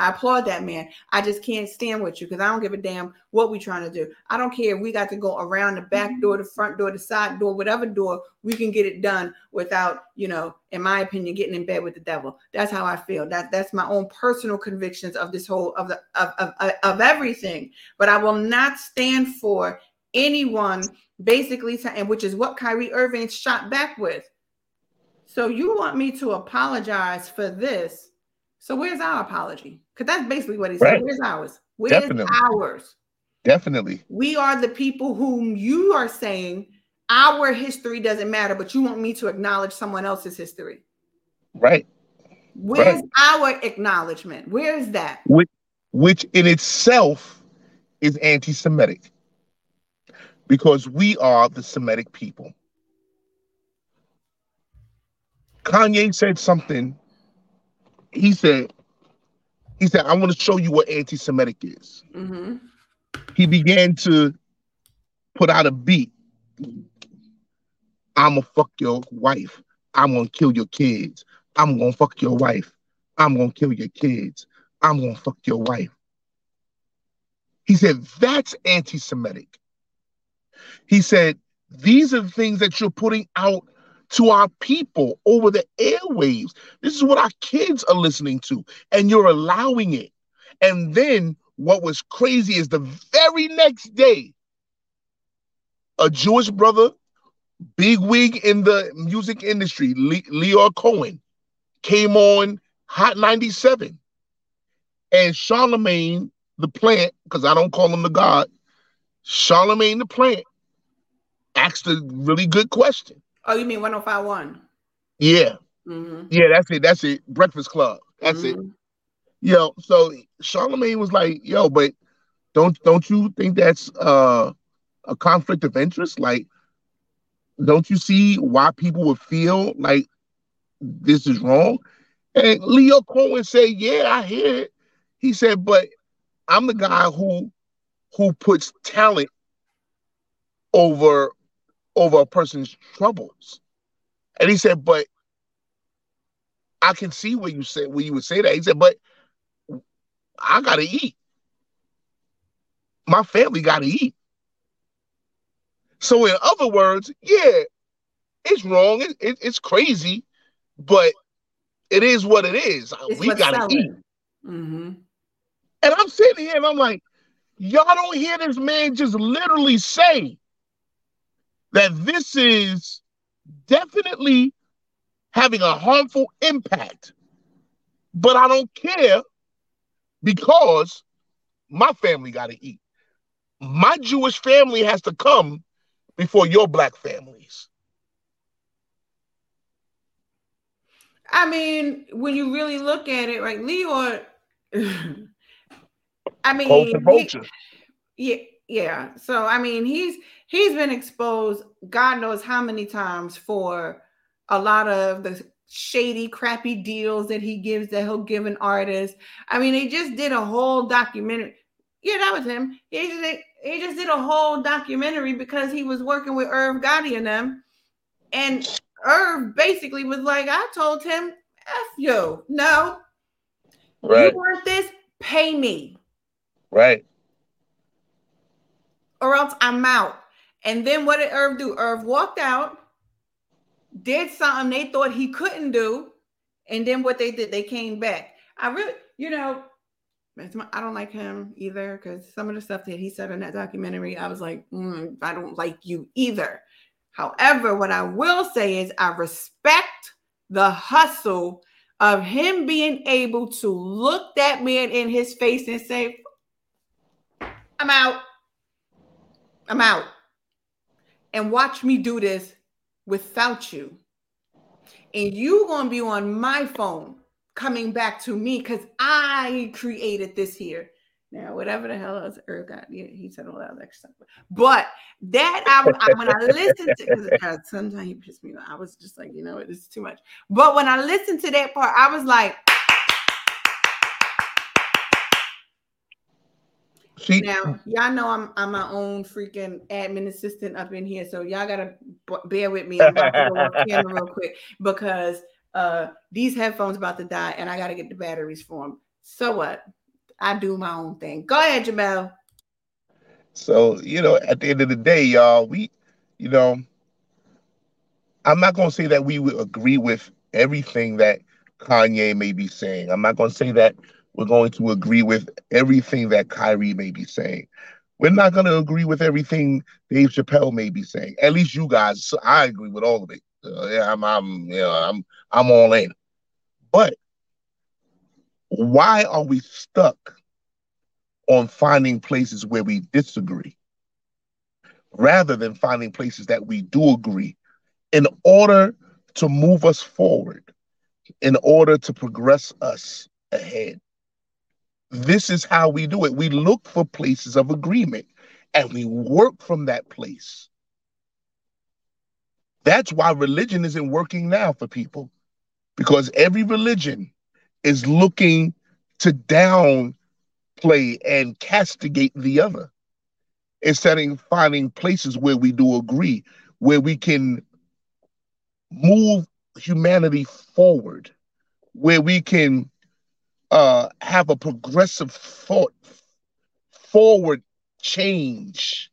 Speaker 1: I applaud that man. I just can't stand with you because I don't give a damn what we're trying to do. I don't care if we got to go around the back mm-hmm. door, the front door, the side door, whatever door, we can get it done without, you know, in my opinion, getting in bed with the devil. That's how I feel. That that's my own personal convictions of this whole of the of of, of everything. But I will not stand for anyone basically, and which is what Kyrie Irving shot back with. So you want me to apologize for this? So where's our apology? Because that's basically what he said. Right. Where's ours? Where's Definitely. ours?
Speaker 2: Definitely.
Speaker 1: We are the people whom you are saying our history doesn't matter, but you want me to acknowledge someone else's history.
Speaker 2: Right.
Speaker 1: Where's right. our acknowledgement? Where is that?
Speaker 2: Which, which in itself is anti Semitic because we are the Semitic people. Kanye said something he said, he said, I want to show you what anti-Semitic is. Mm-hmm. He began to put out a beat. I'm gonna fuck your wife. I'm gonna kill your kids. I'm gonna fuck your wife. I'm gonna kill your kids. I'm gonna fuck your wife. He said, that's anti Semitic. He said, these are the things that you're putting out to our people over the airwaves. This is what our kids are listening to, and you're allowing it. And then what was crazy is the very next day, a Jewish brother, big wig in the music industry, Le- Lyor Cohen, came on Hot 97. And Charlemagne the plant, because I don't call him the God, Charlemagne the plant asked a really good question.
Speaker 1: Oh, you mean 1051?
Speaker 2: Yeah. Mm-hmm. Yeah, that's it. That's it. Breakfast Club. That's mm-hmm. it. Yo, so Charlemagne was like, yo, but don't don't you think that's uh a conflict of interest? Like, don't you see why people would feel like this is wrong? And Lyor Cohen said, Yeah, I hear it. He said, but I'm the guy who who puts talent over over a person's troubles. And he said, but I can see where you said where you would say that. He said, but I gotta eat. My family gotta eat. So in other words, yeah, it's wrong. It, it, it's crazy, but it is what it is. It's we gotta selling. eat. Mm-hmm. And I'm sitting here and I'm like, y'all don't hear this man just literally say that this is definitely having a harmful impact. But I don't care because my family got to eat. My Jewish family has to come before your black families.
Speaker 1: I mean, when you really look at it, right, Lyor, I mean, culture, culture. He, yeah, yeah. So I mean, he's he's been exposed God knows how many times for a lot of the shady, crappy deals that he gives that he'll give an artist. I mean, they just did a whole documentary. Yeah, that was him. He just, he just did a whole documentary because he was working with Irv Gotti and them. And Irv basically was like, I told him, F you. No. Right. You want this? Pay me.
Speaker 2: Right
Speaker 1: or else I'm out. And then what did Irv do? Irv walked out, did something they thought he couldn't do, and then what they did, they came back. I really, you know, I don't like him either because some of the stuff that he said in that documentary, I was like, mm, I don't like you either. However, what I will say is I respect the hustle of him being able to look that man in his face and say, I'm out. I'm out. And watch me do this without you. And you gonna be on my phone coming back to me because I created this here. Now, whatever the hell else Irv got, yeah, he said all that other stuff. But that I, I when I listened to, because uh, sometimes he pissed me off. I was just like, you know, is too much. But when I listened to that part, I was like, See, now y'all know I'm I'm my own freaking admin assistant up in here, so y'all gotta b- bear with me. I'm about to go off camera real quick because uh these headphones about to die, and I gotta get the batteries for them. So what? I do my own thing. Go ahead, Jamel.
Speaker 2: So you know, at the end of the day, y'all, we, you know, I'm not gonna say that we would agree with everything that Kanye may be saying. I'm not gonna say that we're going to agree with everything that Kyrie may be saying. We're not going to agree with everything Dave Chappelle may be saying. At least you guys, so I agree with all of it. Uh, yeah, I'm, I'm, you know, I'm, I'm all in. But why are we stuck on finding places where we disagree, rather than finding places that we do agree, in order to move us forward, in order to progress us ahead? This is how we do it. We look for places of agreement and we work from that place. That's why religion isn't working now for people because every religion is looking to downplay and castigate the other instead of finding places where we do agree, where we can move humanity forward, where we can uh, have a progressive thought forward change.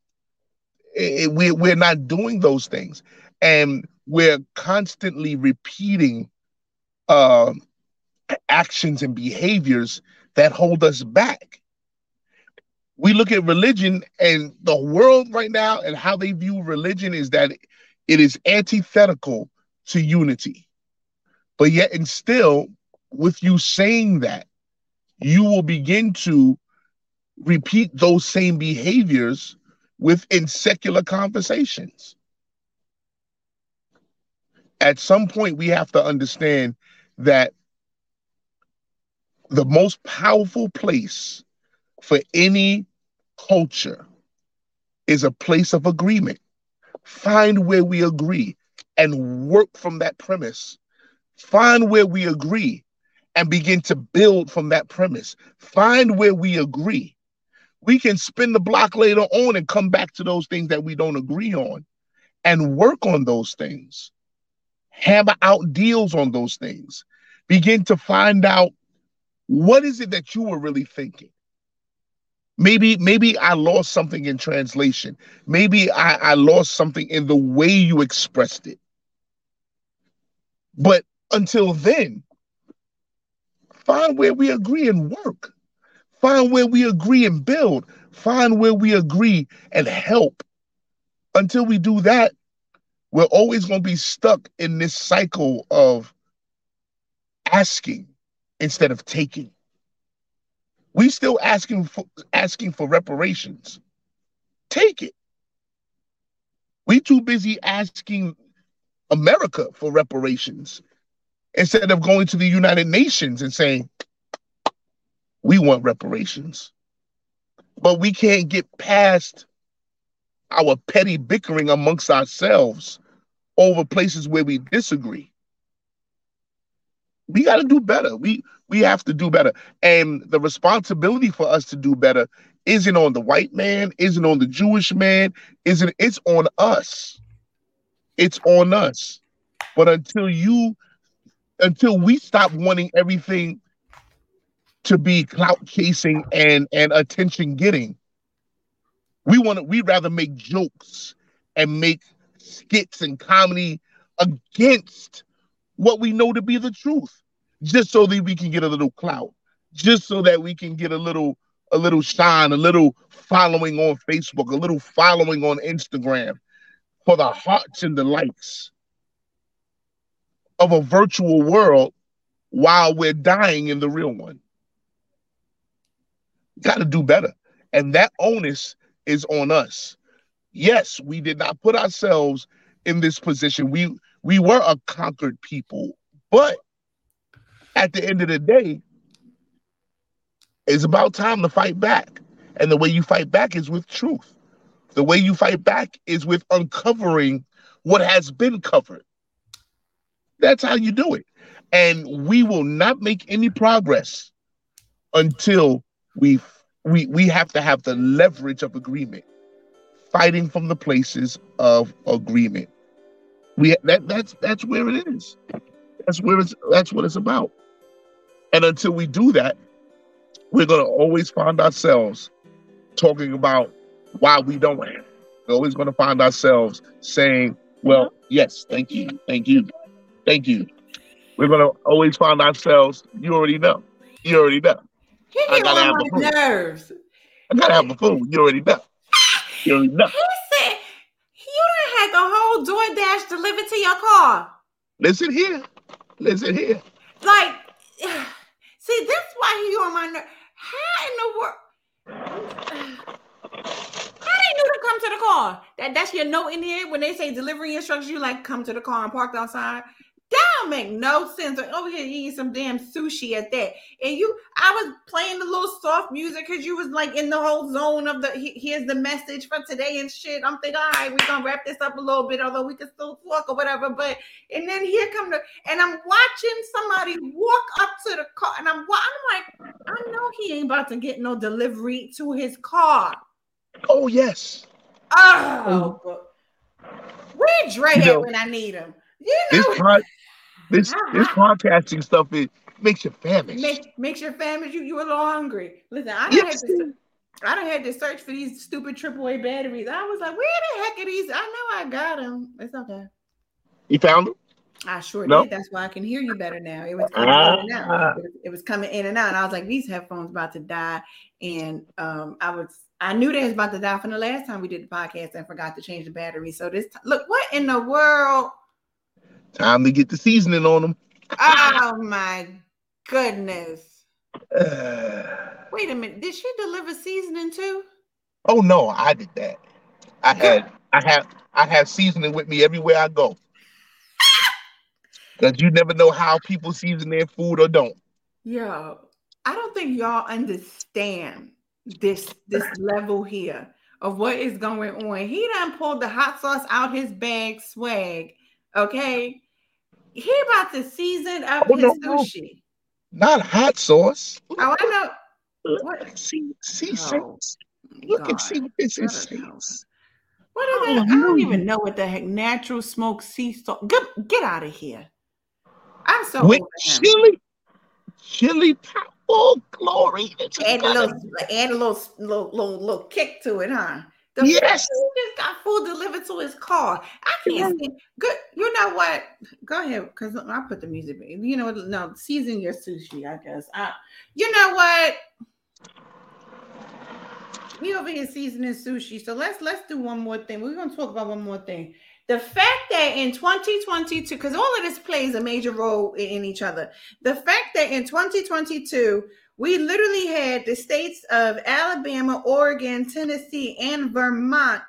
Speaker 2: It, we, we're not doing those things. And we're constantly repeating uh, actions and behaviors that hold us back. We look at religion and the world right now and how they view religion is that it is antithetical to unity. But yet, and still, with you saying that, you will begin to repeat those same behaviors within secular conversations. At some point, we have to understand that the most powerful place for any culture is a place of agreement. Find where we agree and work from that premise. Find where we agree and begin to build from that premise. Find where we agree. We can spin the block later on and come back to those things that we don't agree on and work on those things. Hammer out deals on those things. Begin to find out what is it that you were really thinking. Maybe, maybe I lost something in translation. Maybe I, I lost something in the way you expressed it. But until then, Find where we agree and work. Find where we agree and build. Find where we agree and help. Until we do that, we're always going to be stuck in this cycle of asking instead of taking. We still asking for asking for reparations. Take it. We too busy asking America for reparations instead of going to the United Nations and saying, we want reparations. But we can't get past our petty bickering amongst ourselves over places where we disagree. We got to do better. We we have to do better. And the responsibility for us to do better isn't on the white man, isn't on the Jewish man, isn't it's on us. It's on us. But until you until we stop wanting everything to be clout chasing and and attention getting. We want to we rather make jokes and make skits and comedy against what we know to be the truth, just so that we can get a little clout, just so that we can get a little a little shine, a little following on Facebook, a little following on Instagram for the hearts and the likes of a virtual world while we're dying in the real one. Got to do better. And that onus is on us. Yes, we did not put ourselves in this position. We we were a conquered people, but at the end of the day, it's about time to fight back. And the way you fight back is with truth. The way you fight back is with uncovering what has been covered. That's how you do it. And we will not make any progress until we we we have to have the leverage of agreement. Fighting from the places of agreement. We that that's that's where it is. That's where it's that's what it's about. And until we do that, we're gonna always find ourselves talking about why we don't have. We're always gonna find ourselves saying, Well, yes, thank you, thank you, thank you. We're gonna always find ourselves, you already know. You already know.
Speaker 1: He I gotta have my nerves.
Speaker 2: I gotta have a food. You already know. You already know. He
Speaker 1: said you done had the whole DoorDash delivered to your car.
Speaker 2: Listen here. Listen here.
Speaker 1: Like, see, that's why he on my nerve. How in the world? How they knew to come to the car? That that's your note in here when they say delivery instructions. You like come to the car and parked outside. That don't make no sense. Like over here eating some damn sushi at that, and you, I was playing the little soft music because you was like in the whole zone of the. Here's the message for today and shit. I'm thinking, all right, we're gonna wrap this up a little bit, although we can still talk or whatever. But and then here come the, and I'm watching somebody walk up to the car, and I'm, I'm like, I know he ain't about to get no delivery to his car.
Speaker 2: Oh yes.
Speaker 1: Oh, oh. where Dre you know, at when I need him? You
Speaker 2: know, this pod, this this podcasting stuff it makes you famished.
Speaker 1: Make, makes you famished. You you a little hungry. Listen, I don't yes. have to. I don't have to search for these stupid AAA batteries. I was like, where the heck are these? I know I got them. It's okay.
Speaker 2: You found them?
Speaker 1: I sure nope. did. That's why I can hear you better now. It was coming in and out. Ah. It was, it was, coming in and out. And I was like, these headphones about to die. And um, I was I knew they was about to die from the last time we did the podcast and forgot to change the battery. So this look, what in the world?
Speaker 2: Time to get the seasoning on them.
Speaker 1: oh my goodness. Wait a minute. Did she deliver seasoning too?
Speaker 2: Oh no, I did that. I had I have I have seasoning with me everywhere I go. Cause you never know how people season their food or don't.
Speaker 1: Yo, I don't think y'all understand this this level here of what is going on. He done pulled the hot sauce out his bag swag. Okay. He about to season up oh, his no, sushi.
Speaker 2: Not hot sauce.
Speaker 1: Oh, I know.
Speaker 2: What? See, see, oh, Look God. and see what this is.
Speaker 1: What are oh, I don't even know what the heck natural smoke sea salt. Get, get out of here. I'm so
Speaker 2: with chili, chili powder. Oh, glory!
Speaker 1: Add a little, add a little, little, little, little kick to it, huh?
Speaker 2: The yes.
Speaker 1: He just got food delivered to his car. I can't see. Good. You know what? Go ahead, because I put the music. In. You know, no, season your sushi. I guess. I, you know what? We over here seasoning sushi. So let's let's do one more thing. We're gonna talk about one more thing. The fact that in 2022, because all of this plays a major role in, in each other. The fact that in 2022 we literally had the states of Alabama, Oregon, Tennessee, and Vermont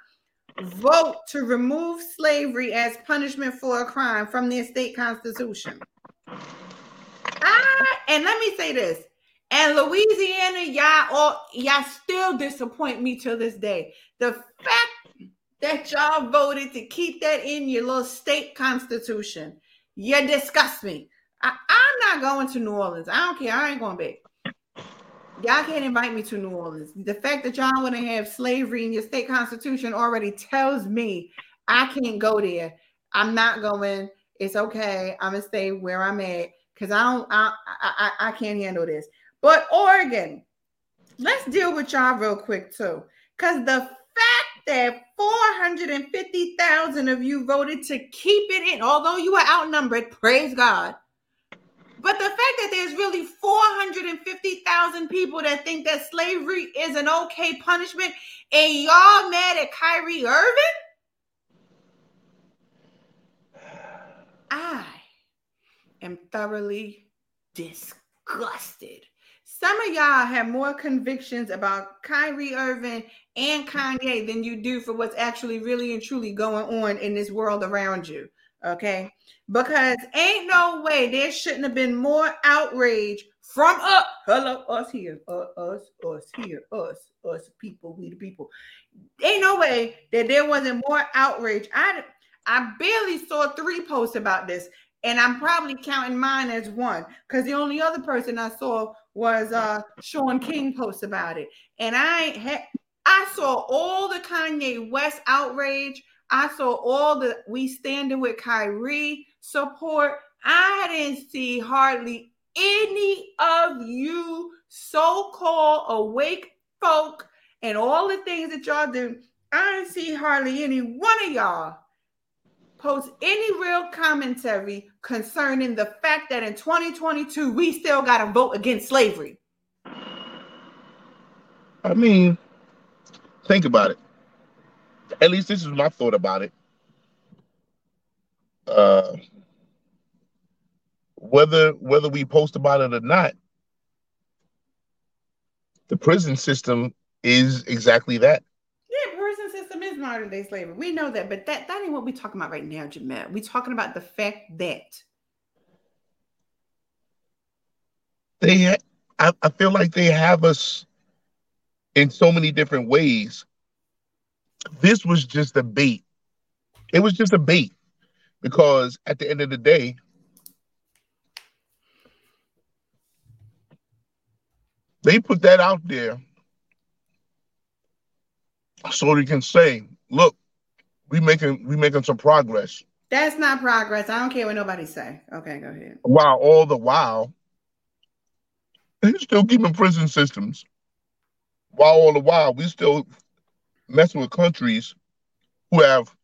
Speaker 1: vote to remove slavery as punishment for a crime from their state constitution. I, and let me say this. And Louisiana, y'all all y'all still disappoint me to this day. The fact that y'all voted to keep that in your little state constitution, you disgust me. I, am not going to New Orleans. I don't care. I ain't going back. Y'all can't invite me to New Orleans. The fact that y'all want to have slavery in your state constitution already tells me I can't go there. I'm not going. It's okay. I'm gonna stay where I'm at because I don't. I, I I can't handle this. But Oregon, let's deal with y'all real quick too, because the fact that 450,000 of you voted to keep it in, although you were outnumbered, praise God but the fact that there's really 450,000 people that think that slavery is an okay punishment and y'all mad at Kyrie Irving? I am thoroughly disgusted. Some of y'all have more convictions about Kyrie Irving and Kanye than you do for what's actually really and truly going on in this world around you. Okay. Because ain't no way there shouldn't have been more outrage from us. Hello, us here, uh, us, us here, us, us people, we the people. Ain't no way that there wasn't more outrage. I I barely saw three posts about this, and I'm probably counting mine as one because the only other person I saw was uh Shaun King post about it, and I had I saw all the Kanye West outrage. I saw all the we standing with Kyrie support. I didn't see hardly any of you so-called awake folk and all the things that y'all do. I didn't see hardly any one of y'all post any real commentary concerning the fact that in 2022 we still got to vote against slavery.
Speaker 2: I mean, think about it. At least this is my thought about it. Uh, whether whether we post about it or not, the prison system is exactly that.
Speaker 1: Yeah, prison system is modern day slavery. We know that, but that, that ain't what we're talking about right now, Jamel. We're talking about the fact that
Speaker 2: they I, I feel like they have us in so many different ways. This was just a bait. It was just a bait because at the end of the day, they put that out there so they can say, look, we making we making some progress.
Speaker 1: That's not progress. I don't care what nobody say. Okay, go ahead.
Speaker 2: While all the while, they're still keeping prison systems. While all the while, we still messing with countries who have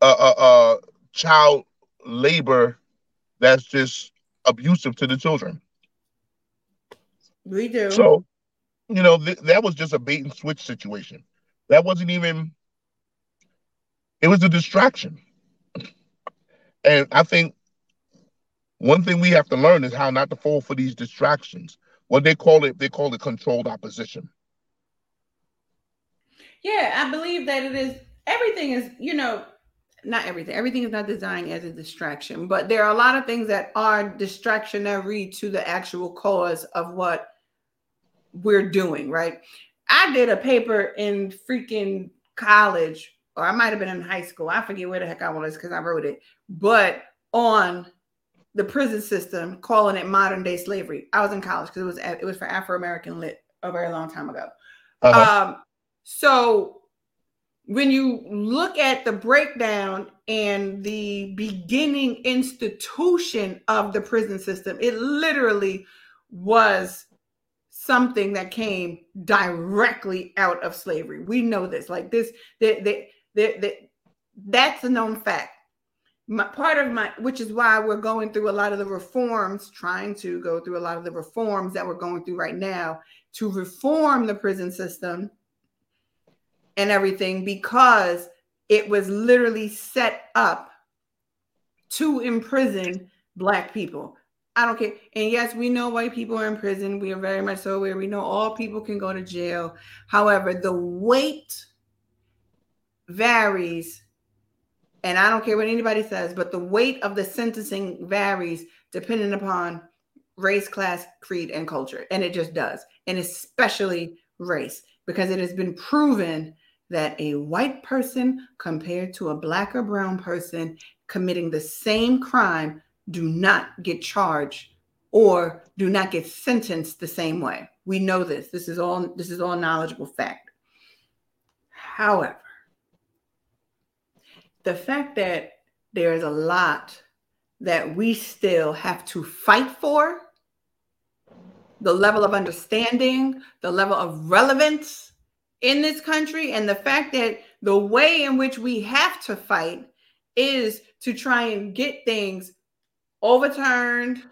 Speaker 2: uh, uh, uh, child labor that's just abusive to the children.
Speaker 1: We do.
Speaker 2: So, you know, th- that was just a bait and switch situation. That wasn't even, it was a distraction. And I think one thing we have to learn is how not to fall for these distractions. What they call it, they call it controlled opposition.
Speaker 1: Yeah, I believe that it is everything is, you know, not everything. Everything is not designed as a distraction, but there are a lot of things that are distractionary to the actual cause of what we're doing, right? I did a paper in freaking college, or I might have been in high school. I forget where the heck I was because I wrote it, but on the prison system, calling it modern day slavery. I was in college because it was it was for Afro American lit a very long time ago. Uh-huh. Um, so when you look at the breakdown and the beginning institution of the prison system, it literally was something that came directly out of slavery. We know this. Like this, that that that that's a known fact. My, part of my, which is why we're going through a lot of the reforms, trying to go through a lot of the reforms that we're going through right now to reform the prison system and everything, because it was literally set up to imprison Black people. I don't care. And yes, we know white people are in prison. We are very much so aware. We know all people can go to jail. However, the weight varies. And I don't care what anybody says, but the weight of the sentencing varies depending upon race, class, creed, and culture. And it just does. And especially race, because it has been proven that a white person compared to a black or brown person committing the same crime do not get charged or do not get sentenced the same way. We know this. This is all this is all knowledgeable fact. However, the fact that there's a lot that we still have to fight for, the level of understanding, the level of relevance in this country, and the fact that the way in which we have to fight is to try and get things overturned.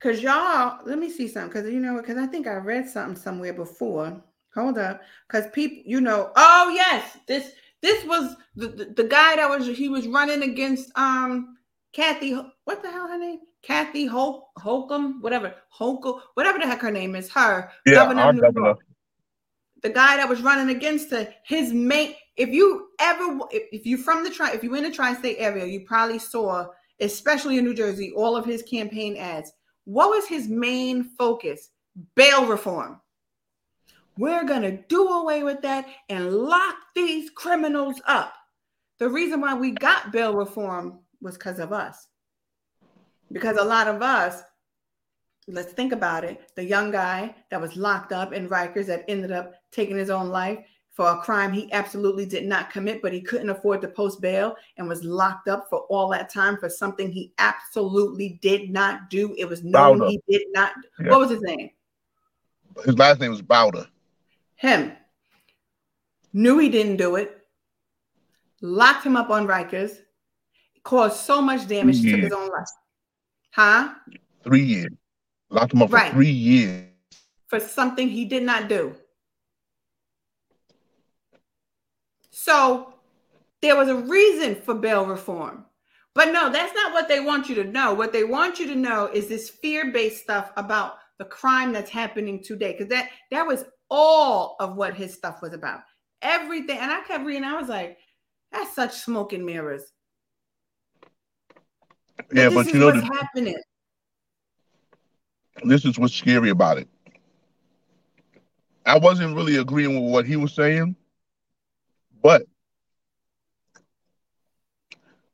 Speaker 1: Cause y'all, let me see something. Cause you know, because I think I read something somewhere before. Hold up, cause people, you know, oh yes, this this was the, the, the guy that was he was running against um Kathy. What the hell her name? Kathy Hol- Holcomb, whatever Holcomb, whatever the heck her name is. Her
Speaker 2: yeah, governor, governor
Speaker 1: the guy that was running against her, his mate. If you ever, if, if you from the tri, if you in the tri-state area, you probably saw, especially in New Jersey, all of his campaign ads. What was his main focus? Bail reform. We're gonna do away with that and lock these criminals up. The reason why we got bail reform was because of us. Because a lot of us let's think about it. The young guy that was locked up in Rikers that ended up taking his own life for a crime he absolutely did not commit, but he couldn't afford to post bail and was locked up for all that time for something he absolutely did not do. It was known Browder. he did not. Yeah. What was his name?
Speaker 2: His last name was Browder.
Speaker 1: Him. Knew he didn't do it. Locked him up on Rikers. Caused so much damage, took his own life. Huh?
Speaker 2: Three years. Locked him up right. for three years.
Speaker 1: For something he did not do. So there was a reason for bail reform. But no, that's not what they want you to know. What they want you to know is this fear-based stuff about the crime that's happening today. Because that that was all of what his stuff was about. Everything. And I kept reading, I was like, that's such smoke and mirrors.
Speaker 2: Yeah, but, but you know what's the, happening this is what's scary about it. I wasn't really agreeing with what he was saying, but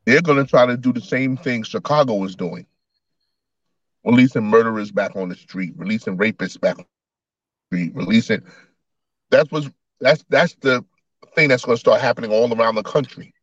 Speaker 2: they're going to try to do the same thing Chicago is doing releasing murderers back on the street, releasing rapists back on the street, releasing. That's what's that's that's the thing that's going to start happening all around the country.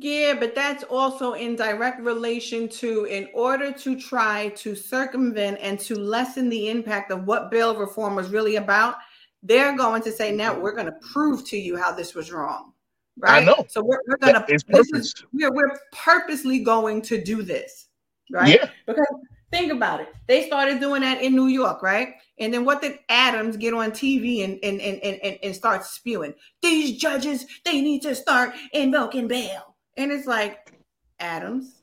Speaker 1: Yeah, but that's also in direct relation to in order to try to circumvent and to lessen the impact of what bail reform was really about, they're going to say, now we're going to prove to you how this was wrong. Right.
Speaker 2: I know.
Speaker 1: So we're, we're going to, we're, we're purposely going to do this. Right.
Speaker 2: Yeah.
Speaker 1: Because think about it. They started doing that in New York, right? And then what did Adams get on TV and and and and, and start spewing? These judges, they need to start invoking bail. And it's like, Adams,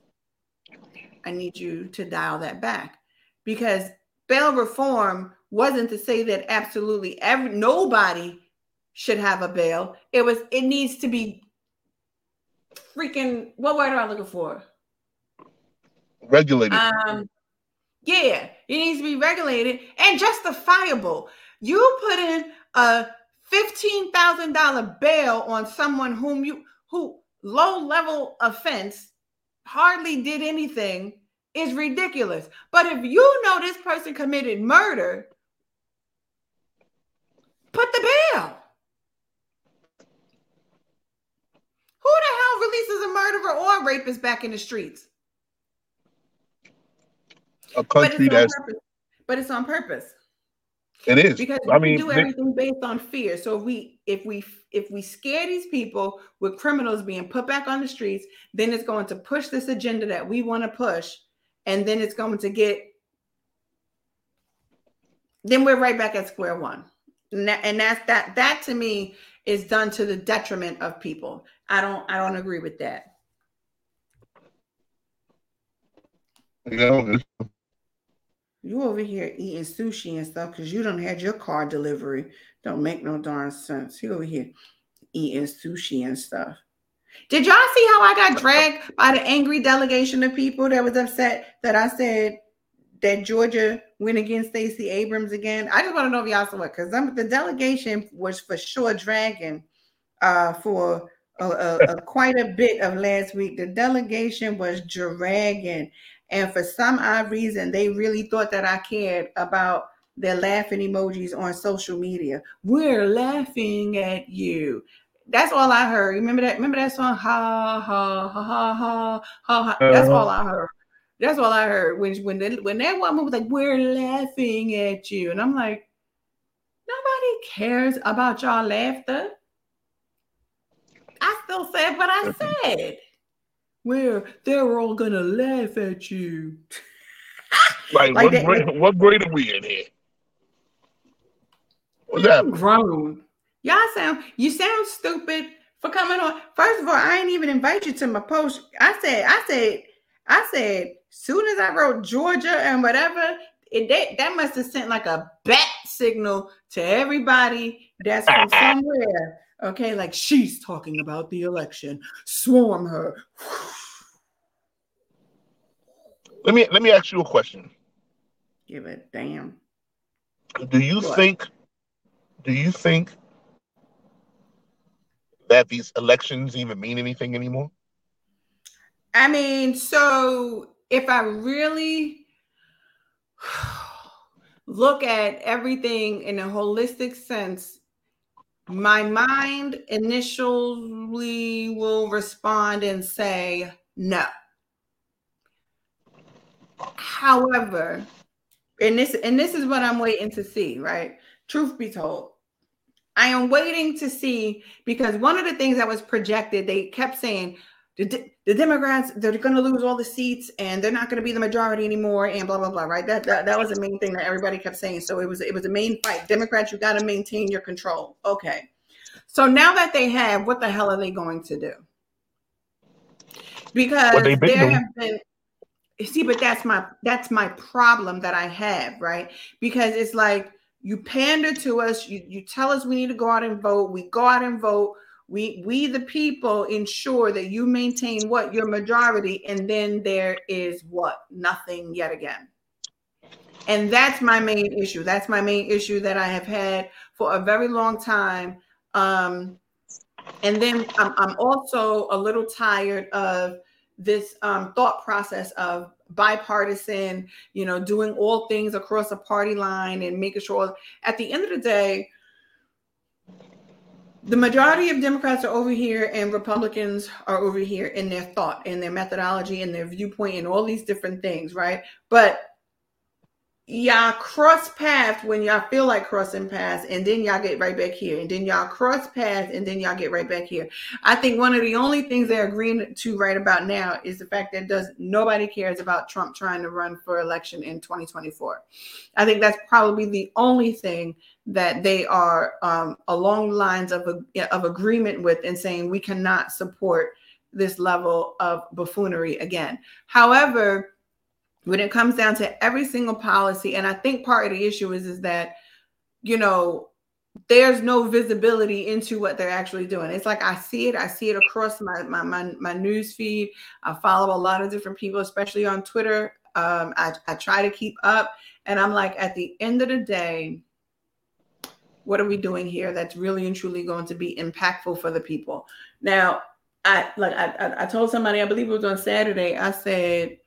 Speaker 1: I need you to dial that back because bail reform wasn't to say that absolutely every nobody should have a bail. It was it needs to be freaking what word am I looking for?
Speaker 2: Regulated.
Speaker 1: Um yeah, it needs to be regulated and justifiable. You put in a fifteen thousand dollar bail on someone whom you who low level offense, hardly did anything, is ridiculous. But if you know this person committed murder, put the bail. Who the hell releases a murderer or a rapist back in the streets?
Speaker 2: A country but that's
Speaker 1: purpose. but it's on purpose.
Speaker 2: It is
Speaker 1: because I mean, do everything based on fear. So if we if we if we scare these people with criminals being put back on the streets, then it's going to push this agenda that we want to push, and then it's going to get. Then we're right back at square one, and, that, and that's that. That to me is done to the detriment of people. I don't. I don't agree with that.
Speaker 2: You know,
Speaker 1: you over here eating sushi and stuff because you don't had your car delivery. Don't make no darn sense. You over here eating sushi and stuff. Did y'all see how I got dragged by the angry delegation of people that was upset that I said that Georgia went against Stacey Abrams again? I just want to know if y'all saw it because the delegation was for sure dragging uh, for a, a, a, quite a bit of last week. The delegation was dragging. And for some odd reason, they really thought that I cared about their laughing emojis on social media. We're laughing at you. That's all I heard. Remember that? Remember that song? Ha ha ha ha ha ha. ha. That's uh-huh. all I heard. That's all I heard when when they, when that woman was like, "We're laughing at you," and I'm like, nobody cares about y'all laughter. I still said what I said where they're all gonna laugh at you.
Speaker 2: like, like what, that, grade, what grade are we in here?
Speaker 1: What's that? Grown. Y'all sound you sound stupid for coming on. First of all, I ain't even invite you to my post. I said, I said, I said, soon as I wrote Georgia and whatever, it that, that must have sent like a bat signal to everybody that's from somewhere. Okay, like she's talking about the election. Swarm her.
Speaker 2: Let me let me ask you a question.
Speaker 1: Give it damn.
Speaker 2: Do you what? think do you think that these elections even mean anything anymore?
Speaker 1: I mean, so if I really look at everything in a holistic sense, my mind initially will respond and say no. However, and this and this is what I'm waiting to see, right? Truth be told, I am waiting to see because one of the things that was projected, they kept saying the, the Democrats they're going to lose all the seats and they're not going to be the majority anymore and blah blah blah. Right? That, that that was the main thing that everybody kept saying. So it was it was a main fight. Democrats, you got to maintain your control. Okay. So now that they have, what the hell are they going to do? Because there have been see, but that's my that's my problem that I have, right? Because it's like you pander to us, you you tell us we need to go out and vote, we go out and vote, we we the people ensure that you maintain what your majority, and then there is what nothing yet again. And that's my main issue. That's my main issue that I have had for a very long time. Um, and then I'm, I'm also a little tired of this um, thought process of bipartisan, you know, doing all things across a party line and making sure at the end of the day, the majority of Democrats are over here and Republicans are over here in their thought and their methodology and their viewpoint and all these different things, right? But y'all cross paths when y'all feel like crossing paths and then y'all get right back here and then y'all cross paths and then y'all get right back here i think one of the only things they're agreeing to right about now is the fact that does nobody cares about trump trying to run for election in 2024 i think that's probably the only thing that they are um, along lines of, of agreement with and saying we cannot support this level of buffoonery again. However when it comes down to every single policy and i think part of the issue is is that you know there's no visibility into what they're actually doing. It's like i see it i see it across my my my, my news feed. I follow a lot of different people especially on twitter. Um, I, I try to keep up and i'm like at the end of the day what are we doing here that's really and truly going to be impactful for the people now i like i, I told somebody i believe it was on saturday i said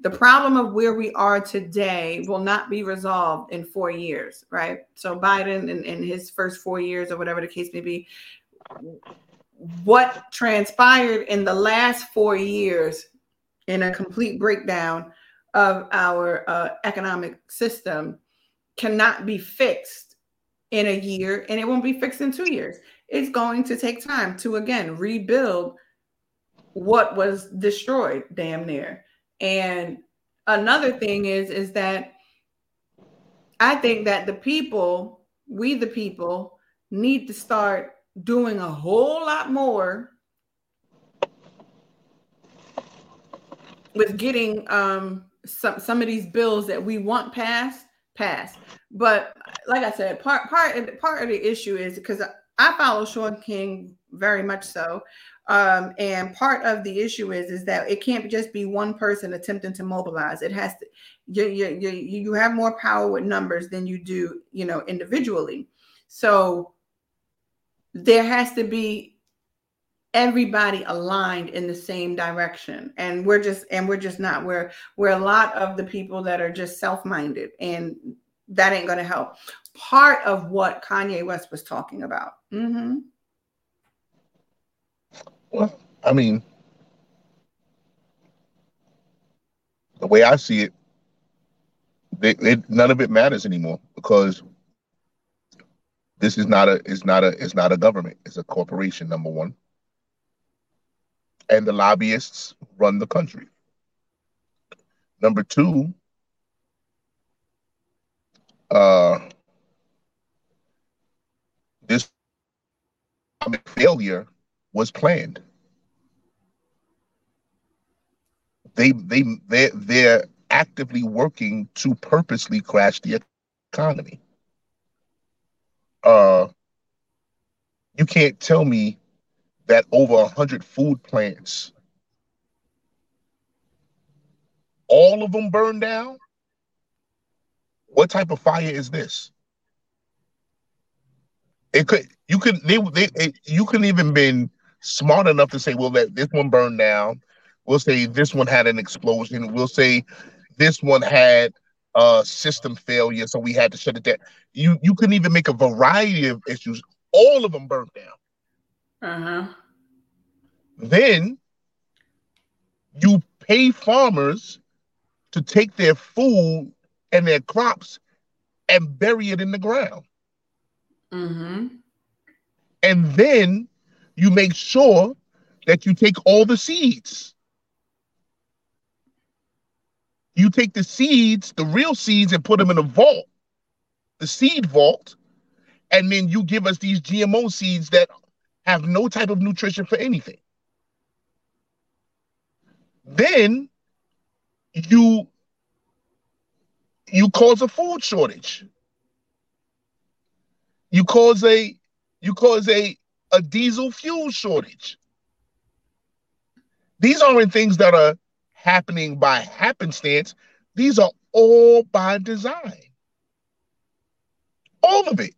Speaker 1: the problem of where we are today will not be resolved in four years, right? So Biden in, in his first four years or whatever the case may be, what transpired in the last four years in a complete breakdown of our uh, economic system cannot be fixed in a year and it won't be fixed in two years. It's going to take time to again rebuild what was destroyed damn near. And another thing is is that I think that the people, we the people, need to start doing a whole lot more with getting um, some some of these bills that we want passed passed. But like I said, part part part of the issue is because I follow Shaun King very much so. Um, and part of the issue is is that it can't just be one person attempting to mobilize. It has to you you you, you have more power with numbers than you do you know individually. So there has to be everybody aligned in the same direction and we're just and we're just not we're we're a lot of the people that are just self-minded and that ain't going to help part of what kanye west was talking about mm-hmm.
Speaker 2: Well, I mean, the way I see it, they, they, none of it matters anymore because this is not a it's not a it's not a government. It's a corporation. Number one, and the lobbyists run the country. Number two, uh, this failure was planned. They they they they're actively working to purposely crash the economy. uh you can't tell me that over a hundred food plants, all of them burned down. What type of fire is this? It could you could they, they it, you couldn't even been smart enough to say, well, that this one burned down. We'll say this one had an explosion. We'll say this one had a system failure, so we had to shut it down. You you couldn't even make a variety of issues. All of them burned down.
Speaker 1: Uh-huh.
Speaker 2: Then you pay farmers to take their food and their crops and bury it in the ground.
Speaker 1: Mm-hmm.
Speaker 2: And then you make sure that you take all the seeds. You take the seeds, the real seeds, and put them in a vault, the seed vault, and then you give us these GMO seeds that have no type of nutrition for anything. Then you you cause a food shortage. You cause a you cause a a diesel fuel shortage. These aren't things that are happening by happenstance. These are all by design. All of it.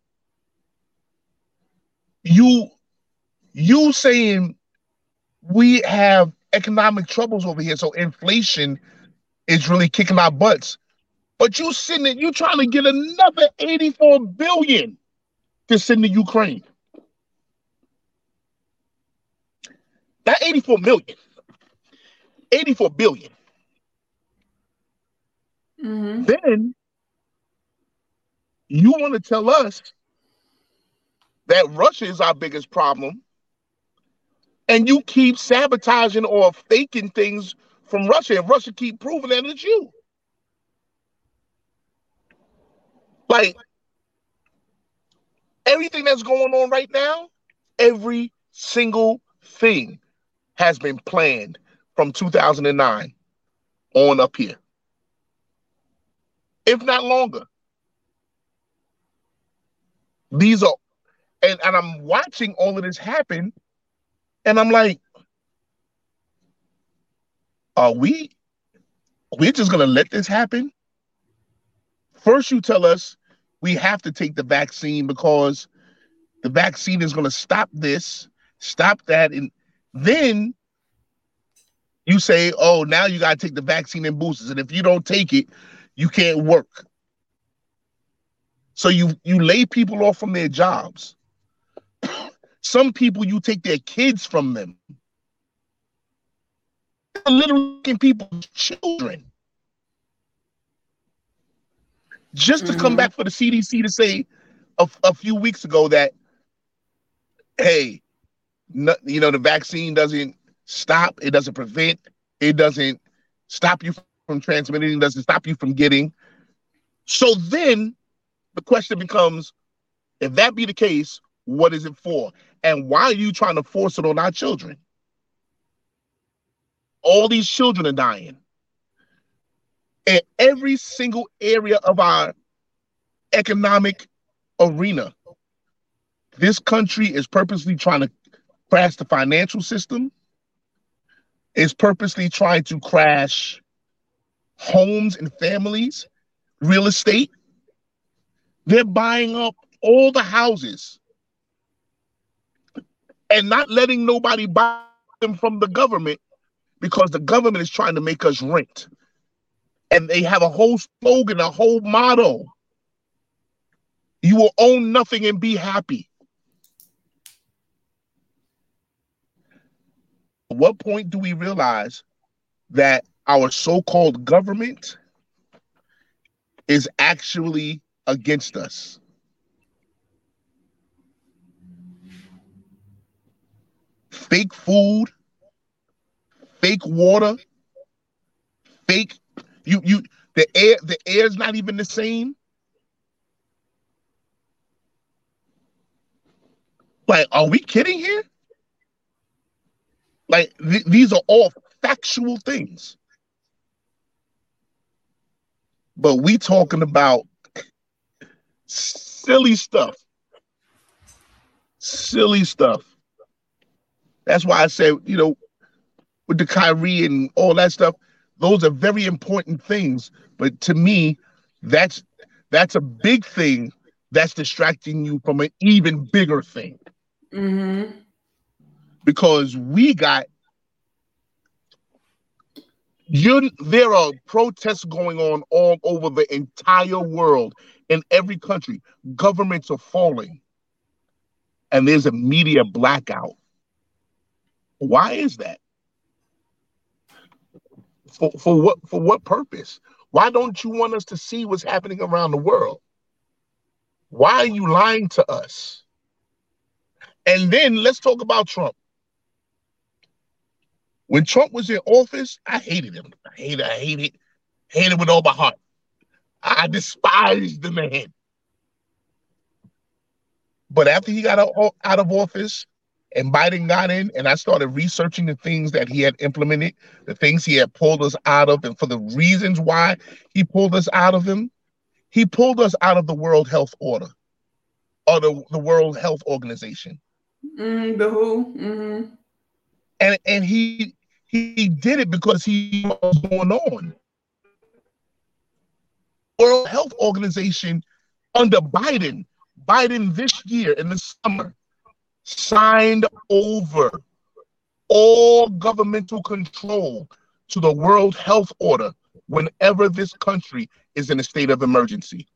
Speaker 2: You you saying we have economic troubles over here, so inflation is really kicking our butts. But you sitting you trying to get another 84 billion to send to Ukraine. That 84 million, 84 billion.
Speaker 1: Mm-hmm.
Speaker 2: Then you want to tell us that Russia is our biggest problem, and you keep sabotaging or faking things from Russia, and Russia keep proving that it's you. Like everything that's going on right now, every single thing has been planned from 2009 on up here, if not longer. These are, and, and I'm watching all of this happen, and I'm like, are we, we're just gonna let this happen? First, you tell us we have to take the vaccine because the vaccine is gonna stop this, stop that, and then you say, oh, now you got to take the vaccine and boosters. And if you don't take it, you can't work. So you you lay people off from their jobs. Some people you take their kids from them. Literally people's children. Just to come
Speaker 1: Mhm.
Speaker 2: back for the CDC to say a, a few weeks ago that, hey, no, you know, the vaccine doesn't stop, it doesn't prevent, it doesn't stop you from transmitting, it doesn't stop you from getting. So then the question becomes if that be the case, what is it for? And why are you trying to force it on our children? All these children are dying. In every single area of our economic arena, this country is purposely trying to crash the financial system, is purposely trying to crash homes and families, real estate. They're buying up all the houses and not letting nobody buy them from the government because the government is trying to make us rent. And they have a whole slogan, a whole motto. You will own nothing and be happy. At what point do we realize that our so-called government is actually against us? Fake food, fake water, fake you you the air the air's not even the same. Like, are we kidding here? Like, th- these are all factual things. But we talking about silly stuff. Silly stuff. That's why I said, you know, with the Kyrie and all that stuff, those are very important things. But to me, that's that's a big thing that's distracting you from an even bigger thing.
Speaker 1: Mm-hmm.
Speaker 2: Because we got you there are protests going on all over the entire world in every country. Governments are falling. And there's a media blackout. Why is that? For, for what for what purpose? Why don't you want us to see what's happening around the world? Why are you lying to us? And then let's talk about Trump. When Trump was in office, I hated him. I hated, I hated, hated with all my heart. I despised the man. But after he got out, out of office and Biden got in, and I started researching the things that he had implemented, the things he had pulled us out of, and for the reasons why he pulled us out of him. he pulled us out of the World Health Order or the, the World Health Organization.
Speaker 1: Mm, the WHO. Mm-hmm.
Speaker 2: And and he he did it because he was going on. World Health Organization under Biden, Biden this year in the summer signed over all governmental control to the World Health Order whenever this country is in a state of emergency.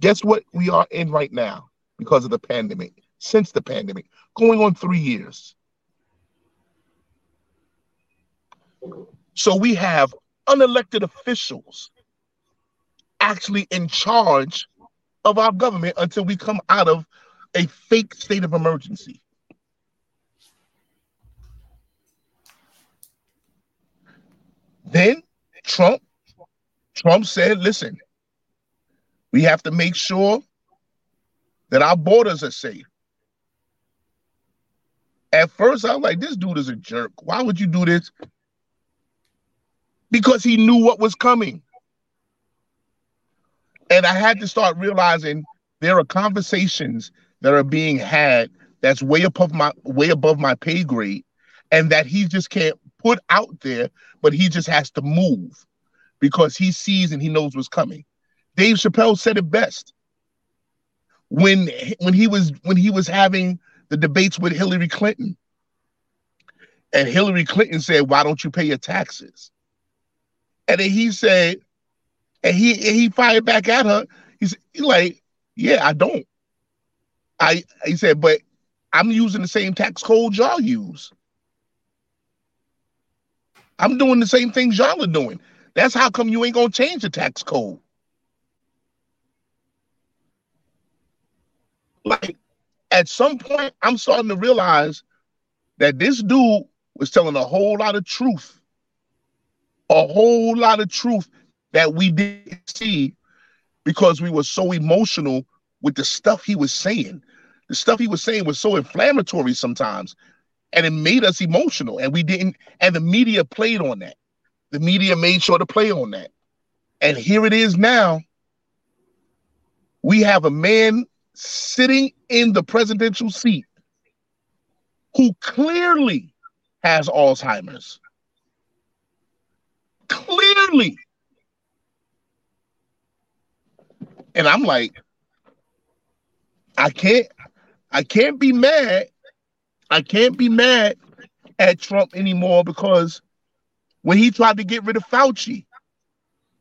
Speaker 2: Guess what we are in right now because of the pandemic, since the pandemic, going on three years. So we have unelected officials actually in charge of our government until we come out of a fake state of emergency. Then Trump Trump said, listen, we have to make sure that our borders are safe. At first, I was like, this dude is a jerk. Why would you do this? Because he knew what was coming. And I had to start realizing there are conversations that are being had that's way above my way above my pay grade, and that he just can't put out there, but he just has to move because he sees and he knows what's coming. Dave Chappelle said it best when when he was when he was having the debates with Hillary Clinton. And Hillary Clinton said, "Why don't you pay your taxes?" And then he said, and he and he fired back at her. He's he like, "Yeah, I don't." I he said, "But I'm using the same tax code y'all use. I'm doing the same things y'all are doing. That's how come you ain't gonna change the tax code." Like at some point, I'm starting to realize that this dude was telling a whole lot of truth, a whole lot of truth that we didn't see because we were so emotional with the stuff he was saying. The stuff he was saying was so inflammatory sometimes, and it made us emotional. And we didn't, and the media played on that. The media made sure to play on that. And here it is now. We have a man sitting in the presidential seat who clearly has Alzheimer's. Clearly. And I'm like, I can't, I can't be mad. I can't be mad at Trump anymore because when he tried to get rid of Fauci,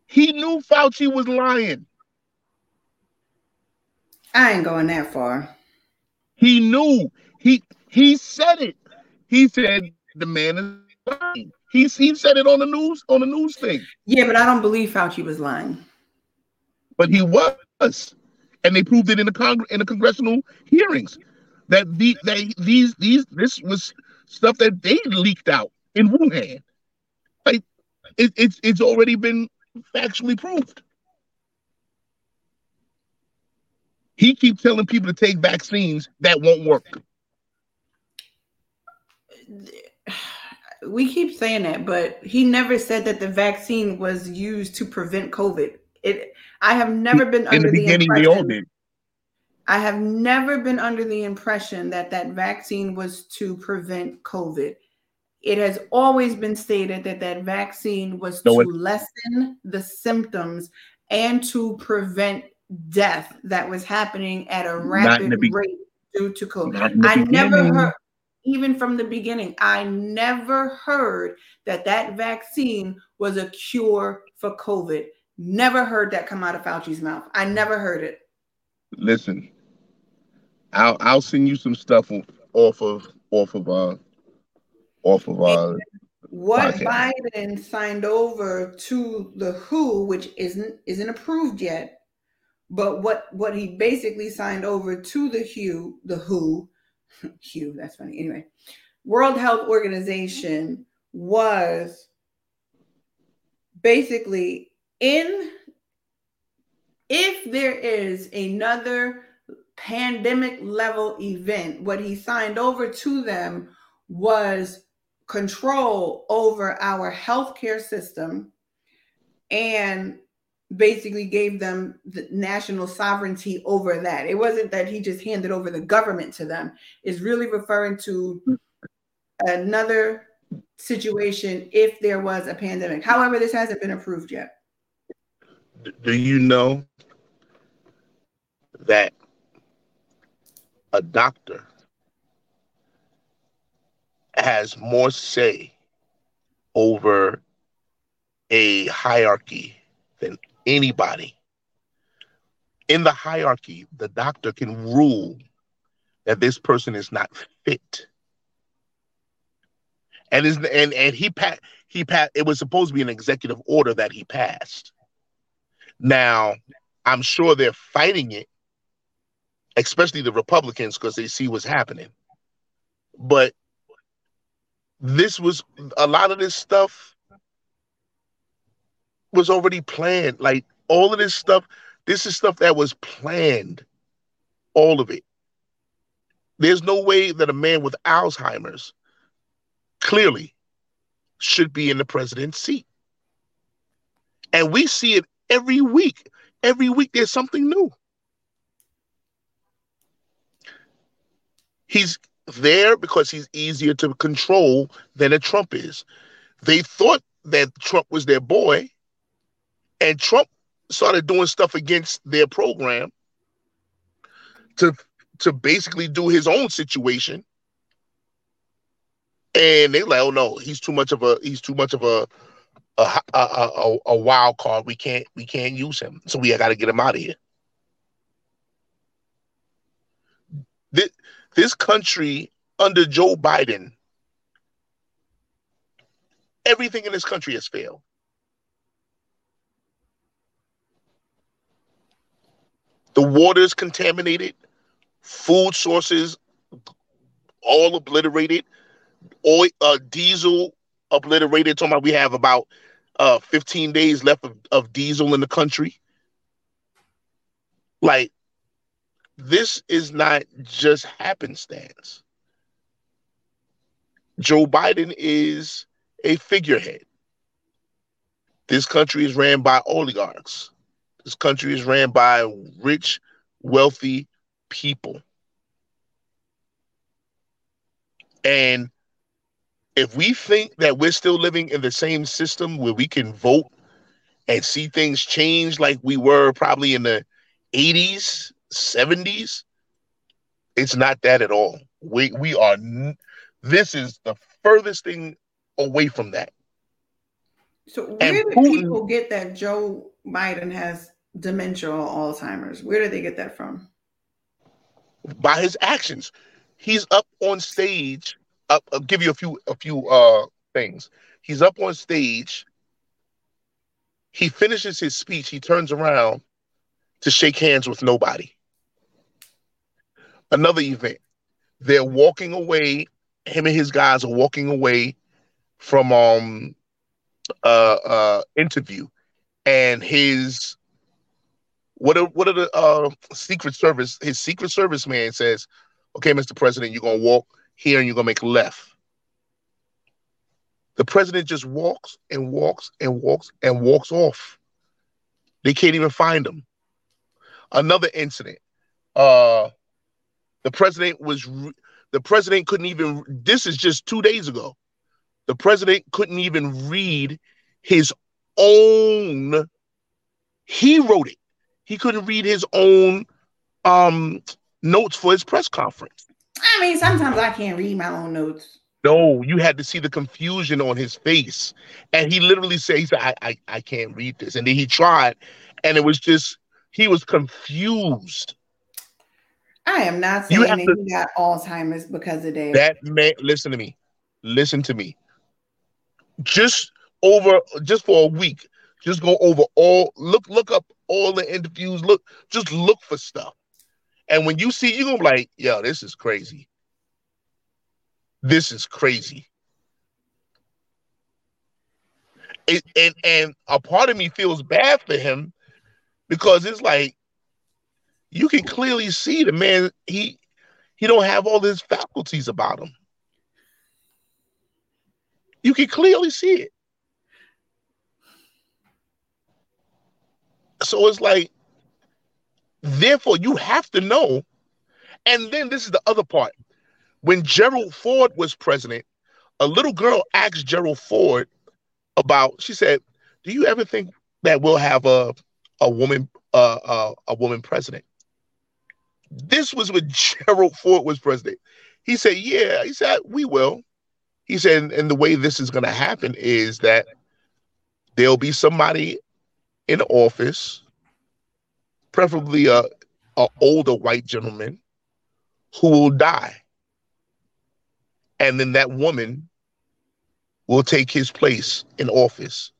Speaker 2: he knew Fauci was lying.
Speaker 1: I ain't going that far.
Speaker 2: He knew. He he said it. He said the man is lying. He he said it on the news on the news thing.
Speaker 1: Yeah, but I don't believe Fauci was lying.
Speaker 2: But he was, and they proved it in the Congress in the congressional hearings that the they these these this was stuff that they leaked out in Wuhan. Like it, it's it's already been factually proved. He keeps telling people to take vaccines that won't work.
Speaker 1: We keep saying that, but he never said that the vaccine was used to prevent COVID. It. I have never been
Speaker 2: in the beginning. The they all did.
Speaker 1: I have never been under the impression that that vaccine was to prevent COVID. It has always been stated that that vaccine was no, to lessen the symptoms and to prevent death that was happening at a rapid be- rate due to COVID. I never heard, even from the beginning, I never heard that that vaccine was a cure for COVID. Never heard that come out of Fauci's mouth. I never heard it.
Speaker 2: Listen, I'll I'll send you some stuff off of off of uh off of uh
Speaker 1: what podcast. Biden signed over to the WHO, which isn't isn't approved yet, but what what he basically signed over to the WHO, the WHO, WHO, that's funny. Anyway, World Health Organization was basically in if there is another pandemic level event, what he signed over to them was control over our healthcare system and basically gave them the national sovereignty over that. It wasn't that he just handed over the government to them. It's really referring to another situation if there was a pandemic. However, this hasn't been approved yet.
Speaker 2: Do you know that a doctor has more say over a hierarchy than anybody. In the hierarchy, the doctor can rule that this person is not fit. And is and and he pat he pat it was supposed to be an executive order that he passed. Now, I'm sure they're fighting it, especially the Republicans, because they see what's happening. But this was a lot of this stuff was already planned. Like all of this stuff, this is stuff that was planned. All of it. There's no way that a man with Alzheimer's clearly should be in the president's seat. And we see it every week. Every week there's something new. He's there because he's easier to control than a Trump is. They thought that Trump was their boy, and Trump started doing stuff against their program to to basically do his own situation. And they're like, "Oh no, he's too much of a he's too much of a a, a, a, a wild card. We can't we can't use him, so we got to get him out of here." This, this country under Joe Biden, everything in this country has failed. The water is contaminated, food sources all obliterated, oil, uh, diesel obliterated. Talking about we have about uh, 15 days left of, of diesel in the country. Like this is not just happenstance. Joe Biden is a figurehead. This country is ran by oligarchs. This country is ran by rich, wealthy people. And if we think that we're still living in the same system where we can vote and see things change like we were probably in the 80s 70s, it's not that at all. We we are this is the furthest thing away from that.
Speaker 1: So where and do Putin, people get that Joe Biden has dementia or Alzheimer's? Where do they get that from?
Speaker 2: By his actions. He's up on stage. Up, I'll give you a few a few uh things. He's up on stage. He finishes his speech. He turns around to shake hands with nobody another event. They're walking away. Him and his guys are walking away from um uh uh interview, and his what are what are the uh secret service his secret service man says, okay, Mr. President, you're gonna walk here and you're gonna make left. The president just walks and walks and walks and walks off. They can't even find him. Another incident uh the president was the president couldn't even this is just 2 days ago. The president couldn't even read his own he wrote it. He couldn't read his own um notes for his press conference.
Speaker 1: I mean, sometimes I can't read my own notes.
Speaker 2: No, you had to see the confusion on his face. And he literally said, he said, I, I, I can't read this. And then he tried, and it was just, he was confused.
Speaker 1: I am not saying that to, he got Alzheimer's because of that.
Speaker 2: That man, listen to me. Listen to me. Just over, just for a week, just go over all, look, look up all the interviews, look, just look for stuff. And when you see, you're gonna be like, yo, this is crazy. This is crazy. It, and and a part of me feels bad for him because it's like you can clearly see the man he he don't have all his faculties about him. You can clearly see it. So it's like Therefore, you have to know. And then this is the other part. When Gerald Ford was president, a little girl asked Gerald Ford about, she said, Do you ever think that we'll have a, a woman uh, uh, a woman president? This was when Gerald Ford was president. He said, Yeah. He said, We will. He said, and the way this is going to happen is that there'll be somebody in office preferably a, a older white gentleman who will die. And then that woman will take his place in office.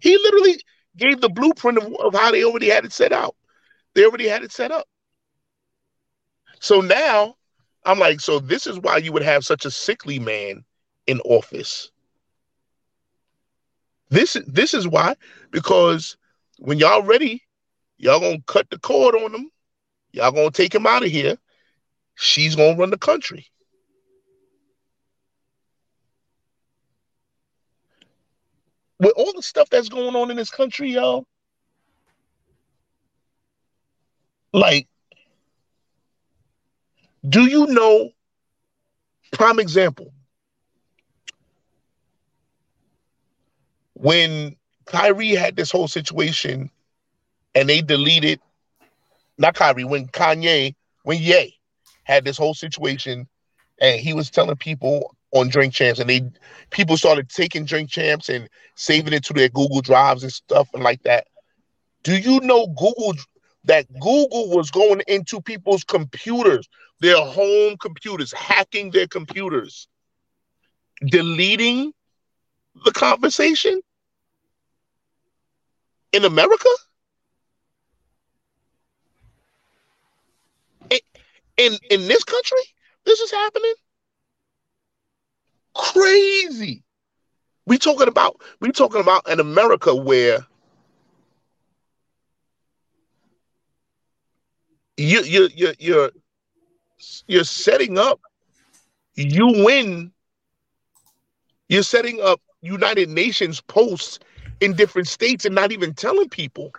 Speaker 2: He literally gave the blueprint of, of how they already had it set out. They already had it set up. So now I'm like, so this is why you would have such a sickly man in office this this is why because when y'all ready, y'all gonna cut the cord on them. Y'all gonna take him out of here. She's gonna run the country. With all the stuff that's going on in this country, y'all, like, do you know? Prime example. when Kyrie had this whole situation and they deleted, not Kyrie, when Kanye, when Ye had this whole situation and he was telling people on Drink Champs and they people started taking Drink Champs and saving it to their Google Drives and stuff and like that. Do you know Google that Google was going into people's computers, their home computers, hacking their computers, deleting the conversation in America? In, in in this country, this is happening. Crazy. We talking about we talking about an America where you you you you're you're setting up you win you're setting up United Nations posts in different states and not even telling people.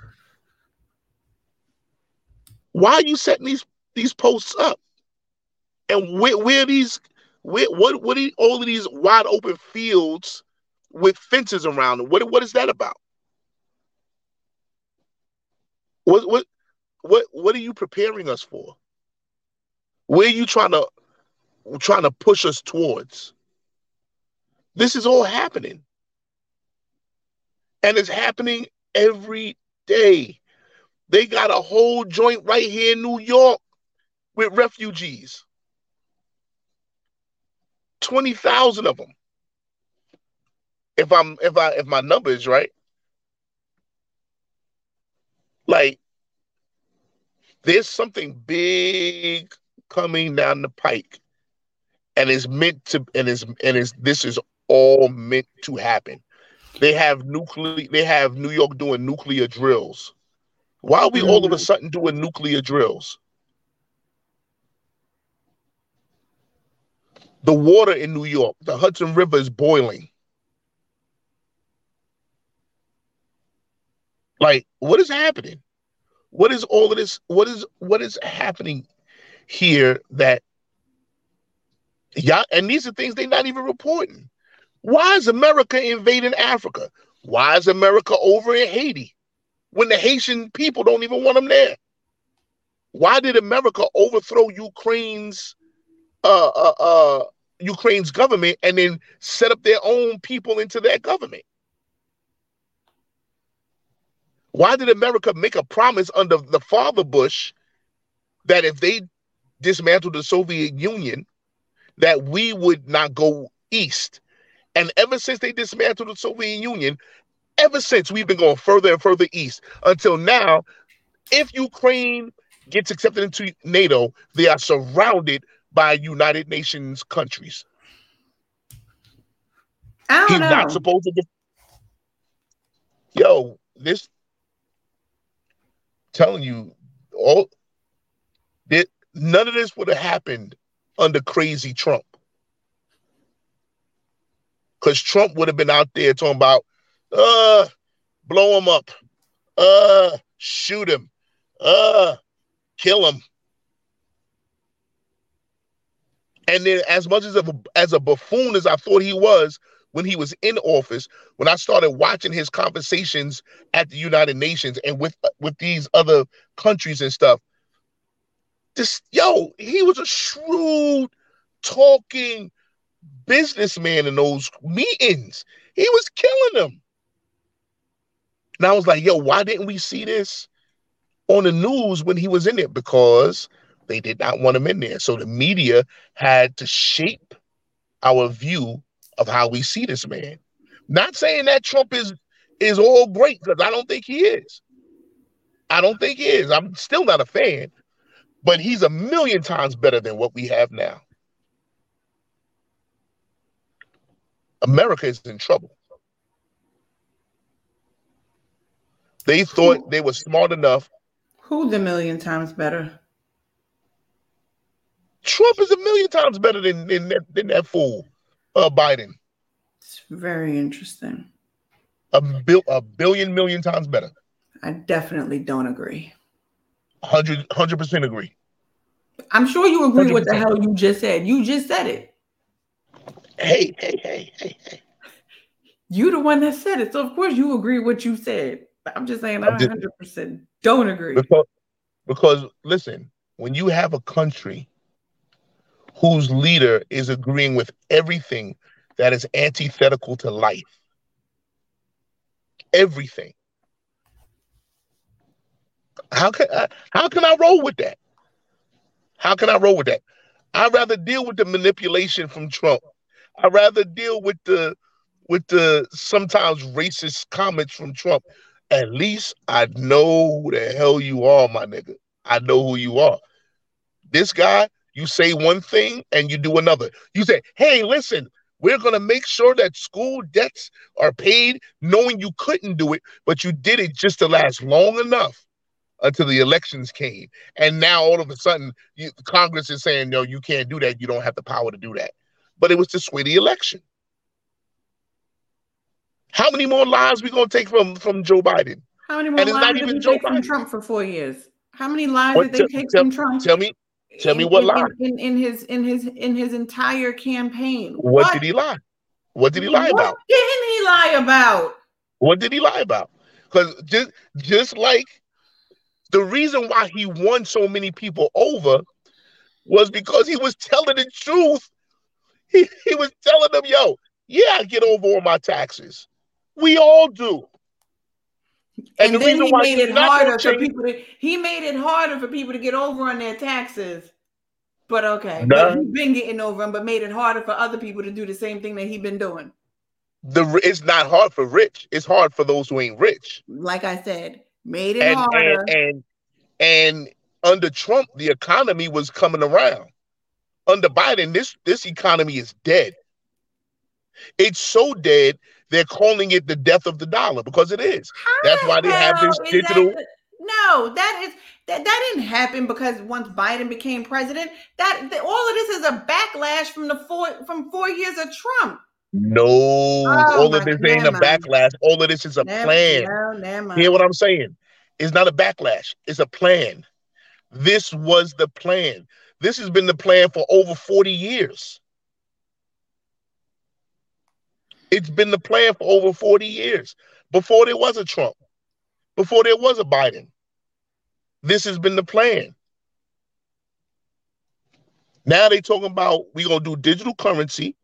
Speaker 2: Why are you setting these these posts up? And where where these where what what are all of these wide open fields with fences around them? What what is that about? What what what what are you preparing us for? Where are you trying to trying to push us towards? This is all happening. And it's happening every day. They got a whole joint right here in New York with refugees. 20,000 of them. If I'm if I if my number is right. Like there's something big coming down the pike and it's meant to and is and is this is all meant to happen. They have nuclear. They have New York doing nuclear drills. Why are we mm-hmm. all of a mm. sudden doing nuclear drills? The water in New York, the Hudson River is boiling. Like, what is happening? what is all of this? What is what is happening here that yeah, and these are things they're not even reporting. Why is America invading Africa? Why is America over in Haiti when the Haitian people don't even want them there? Why did America overthrow Ukraine's uh, uh, uh, Ukraine's government and then set up their own people into their government? Why did America make a promise under the father Bush that if they dismantled the Soviet Union, that we would not go east? And ever since they dismantled the Soviet Union, ever since we've been going further and further east until now, if Ukraine gets accepted into NATO, they are surrounded by United Nations countries.
Speaker 1: He's
Speaker 2: know. not supposed to. Yo, this telling you all that none of this would have happened under crazy Trump. Because Trump would have been out there talking about, uh, blow him up, uh, shoot him, uh, kill him. And then, as much as a, as a buffoon as I thought he was, when he was in office, when I started watching his conversations at the United Nations and with uh, with these other countries and stuff, this yo, he was a shrewd talking businessman in those meetings. He was killing them. And I was like, yo, why didn't we see this on the news when he was in it? Because they did not want him in there. So the media had to shape our view of how we see this man. Not saying that Trump is is all great because I don't think he is. I don't think he is. I'm still not a fan, but he's a million times better than what we have now. America is in trouble. They thought they were smart enough.
Speaker 1: Who's a million times better?
Speaker 2: Trump is a million times better than than that, than that fool uh, Biden.
Speaker 1: It's very interesting.
Speaker 2: A, bill, a billion million times better.
Speaker 1: I definitely don't agree.
Speaker 2: 100 percent agree.
Speaker 1: I'm sure you agree 100%. with the hell you just said. You just said it.
Speaker 2: Hey, hey, hey, hey, hey.
Speaker 1: You the one that said it, so of course you agree what you said. I'm just saying I 100 percent don't agree.
Speaker 2: Because, because listen, when you have a country whose leader is agreeing with everything that is antithetical to life. Everything. How can I, how can I roll with that? How can I roll with that? I'd rather deal with the manipulation from Trump. I'd rather deal with the with the sometimes racist comments from Trump. At least I know who the hell you are, my nigga. I know who you are. This guy, you say one thing and you do another. You say, hey, listen, we're going to make sure that school debts are paid, knowing you couldn't do it, but you did it just to last long enough until the elections came. And now all of a sudden, you, Congress is saying, no, you can't do that. You don't have the power to do that. But it was to sway the election. How many more lives we gonna take from from Joe Biden?
Speaker 1: How many more and lives did we take Biden. from Trump for four years? How many lives what, did they take tell, from Trump?
Speaker 2: Tell me, Tell me what
Speaker 1: in,
Speaker 2: lie.
Speaker 1: In, in, his in his in his entire campaign.
Speaker 2: What, what, did he lie? What did he lie
Speaker 1: what
Speaker 2: about?
Speaker 1: Didn't he lie about?
Speaker 2: What did he lie about? Because just just like the reason why he won so many people over was because he was telling the truth. He, he was telling them, yo, yeah, I get over on my taxes. We all do.
Speaker 1: And, and the then he made it harder for people to he made it harder for people to get over on their taxes. But okay, nah. but he's been getting over them, but made it harder for other people to do the same thing that he's been doing.
Speaker 2: The it's not hard for rich; it's hard for those who ain't rich.
Speaker 1: Like I said, made it
Speaker 2: and,
Speaker 1: harder.
Speaker 2: And, and and under Trump, the economy was coming around. Under Biden, this this economy is dead. It's so dead they're calling it the death of the dollar because it is. How That's why they have this digital.
Speaker 1: That, no, that is that, that didn't happen because once Biden became president, that, that all of this is a backlash from the four from four years of Trump.
Speaker 2: No, oh, all of this ain't a backlash. All of this is a never, plan. No, Hear what I'm saying? It's not a backlash, it's a plan. This was the plan. This has been the plan for over 40 years. It's been the plan for over 40 years. Before there was a Trump, before there was a Biden. This has been the plan. Now they're talking about we're gonna do digital currency,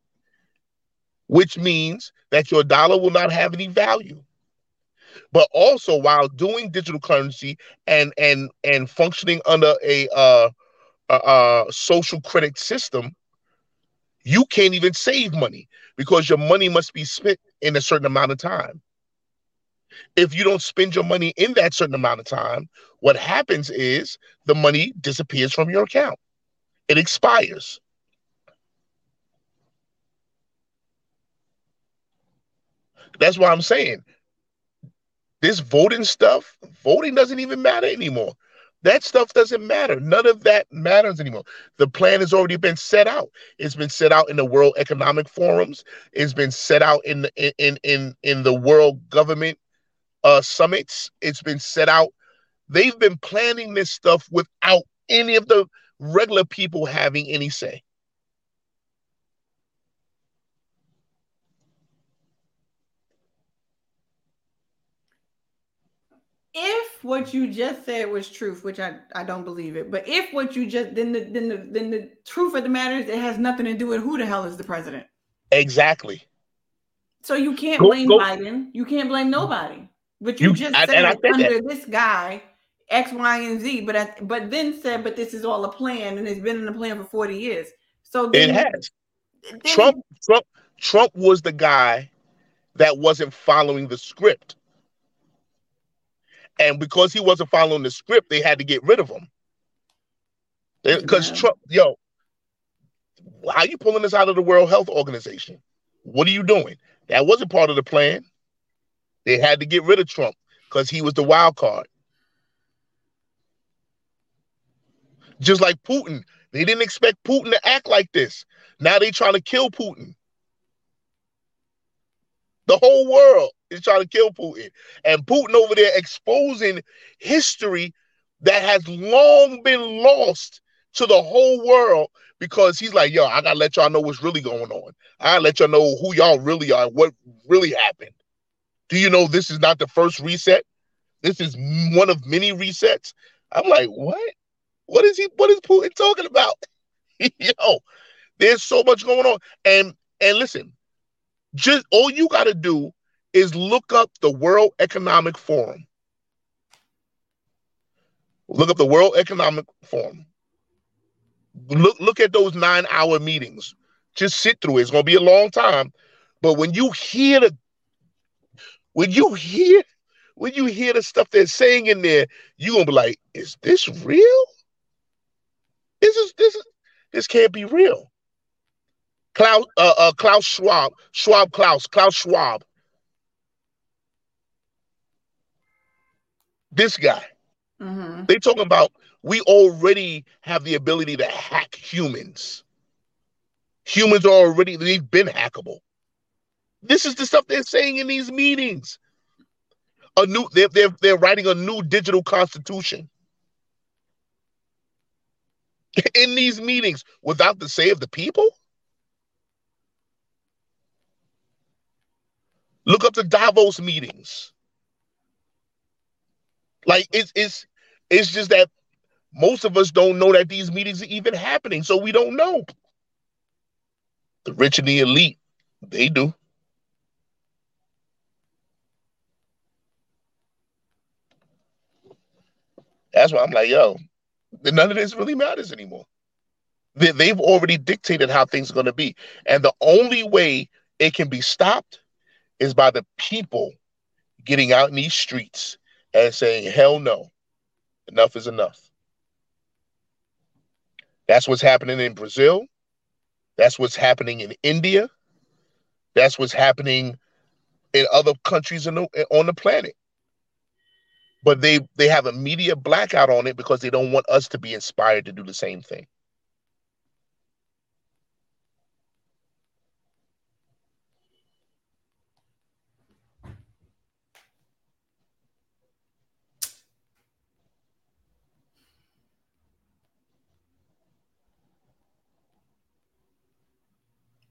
Speaker 2: which means that your dollar will not have any value. But also, while doing digital currency and and and functioning under a uh, a, a social credit system, you can't even save money because your money must be spent in a certain amount of time. If you don't spend your money in that certain amount of time, what happens is the money disappears from your account. It expires. That's why I'm saying this voting stuff, voting doesn't even matter anymore. That stuff doesn't matter. None of that matters anymore. The plan has already been set out. It's been set out in the World Economic Forums. It's been set out in the, in in in the World Government uh, summits. It's been set out. They've been planning this stuff without any of the regular people having any say.
Speaker 1: If what you just said was truth, which I, I don't believe it, but if what you just then the then the then the truth of the matter is it has nothing to do with who the hell is the president.
Speaker 2: Exactly.
Speaker 1: So you can't go, blame go. Biden. You can't blame nobody. But you, you just said I, under that. this guy X, Y, and Z. But I, but then said, but this is all a plan, and it's been in the plan for forty years. So
Speaker 2: then, it has. Then, Trump Trump Trump was the guy that wasn't following the script. And because he wasn't following the script, they had to get rid of him. Because Trump, yo, how you pulling this out of the World Health Organization? What are you doing? That wasn't part of the plan. They had to get rid of Trump because he was the wild card. Just like Putin, they didn't expect Putin to act like this. Now they trying to kill Putin. The whole world trying to kill Putin. And Putin over there exposing history that has long been lost to the whole world because he's like, yo, I gotta let y'all know what's really going on. I gotta let y'all know who y'all really are, what really happened. Do you know this is not the first reset? This is one of many resets. I'm like, what? What is he? What is Putin talking about? yo, there's so much going on. And and listen, just all you gotta do is look up the World Economic Forum. Look up the World Economic Forum. Look, look at those nine hour meetings. Just sit through it. It's gonna be a long time. But when you hear the when you hear when you hear the stuff they're saying in there, you're gonna be like, is this real? This is this is this can't be real. Klaus uh, uh Klaus Schwab, Schwab Klaus, Klaus Schwab This guy. Mm-hmm. They talking about we already have the ability to hack humans. Humans are already they've been hackable. This is the stuff they're saying in these meetings. A new they're they're, they're writing a new digital constitution. In these meetings without the say of the people? Look up the Davos meetings. Like it's it's it's just that most of us don't know that these meetings are even happening, so we don't know. The rich and the elite, they do. That's why I'm like, yo, none of this really matters anymore. They, they've already dictated how things are going to be. And the only way it can be stopped is by the people getting out in these streets and saying, hell no, enough is enough. That's what's happening in Brazil. That's what's happening in India. That's what's happening in other countries the, on the planet. But they they have a media blackout on it because they don't want us to be inspired to do the same thing.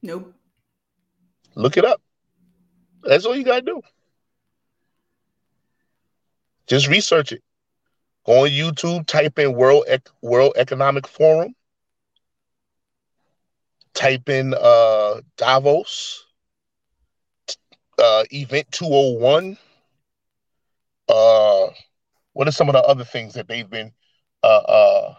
Speaker 1: Nope.
Speaker 2: Look it up. That's all you gotta do. Just research it. Go on YouTube, type in World World Economic Forum, type in uh, Davos, uh, Event 201. Uh, what are some of the other things that they've been? Uh, uh,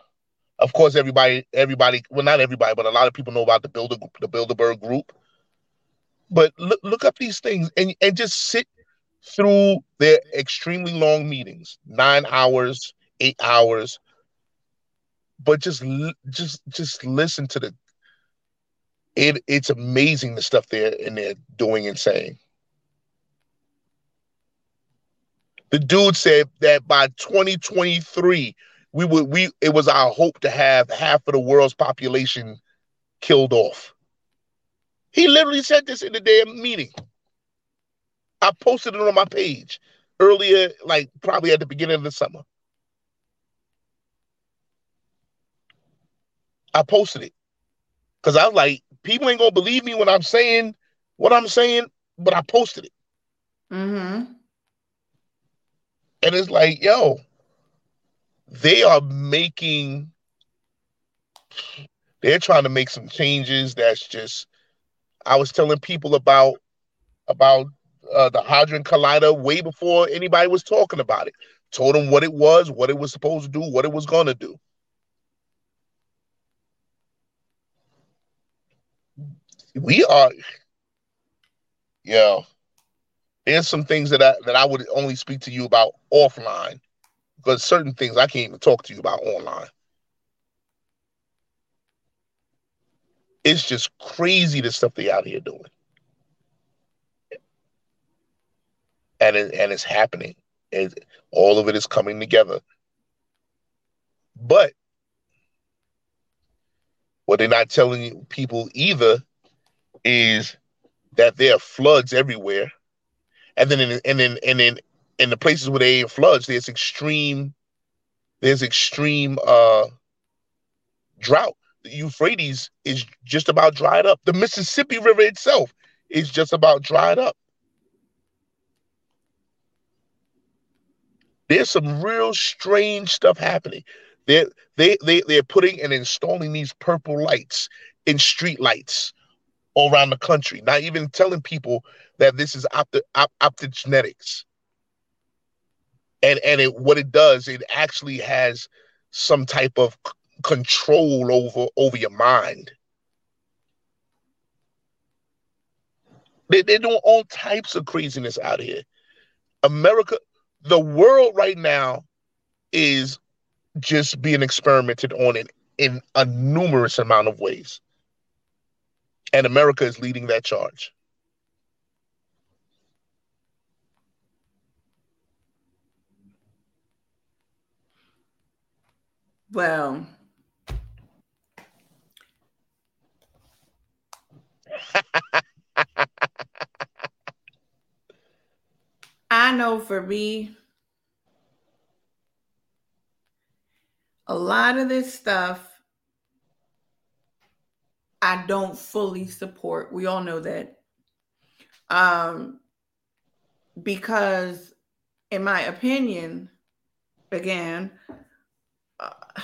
Speaker 2: of course, everybody, everybody, well, not everybody, but a lot of people know about the Builder, the Bilderberg Group. But look, look up these things and and just sit through their extremely long meetings, nine hours, eight hours. But just just just listen to the it it's amazing the stuff they're and they're doing and saying. The dude said that by 2023, we would we it was our hope to have half of the world's population killed off. He literally said this in the damn meeting. I posted it on my page earlier, like probably at the beginning of the summer. I posted it because I was like, people ain't gonna believe me when I'm saying what I'm saying, but I posted it.
Speaker 1: Mm-hmm.
Speaker 2: And it's like, yo, they are making, they're trying to make some changes. That's just, I was telling people about about uh, the Hadron Collider way before anybody was talking about it. Told them what it was, what it was supposed to do, what it was going to do. We are, yeah. There's some things that I that I would only speak to you about offline, because certain things I can't even talk to you about online. It's just crazy the stuff they out here doing. and it, and it's happening. It, all of it is coming together. But what they're not telling people either is that there are floods everywhere, and then and then and then in the places where they floods, there's extreme there's extreme uh drought. The Euphrates is just about dried up. The Mississippi River itself is just about dried up. There's some real strange stuff happening. They're, they, they, they're putting and installing these purple lights in street lights all around the country, not even telling people that this is op- optogenetics. And, and it, what it does, it actually has some type of c- control over, over your mind. They, they're doing all types of craziness out here. America, the world right now is just being experimented on in, in a numerous amount of ways. And America is leading that charge.
Speaker 1: Well, I know for me, a lot of this stuff I don't fully support. We all know that. Um, because, in my opinion, again,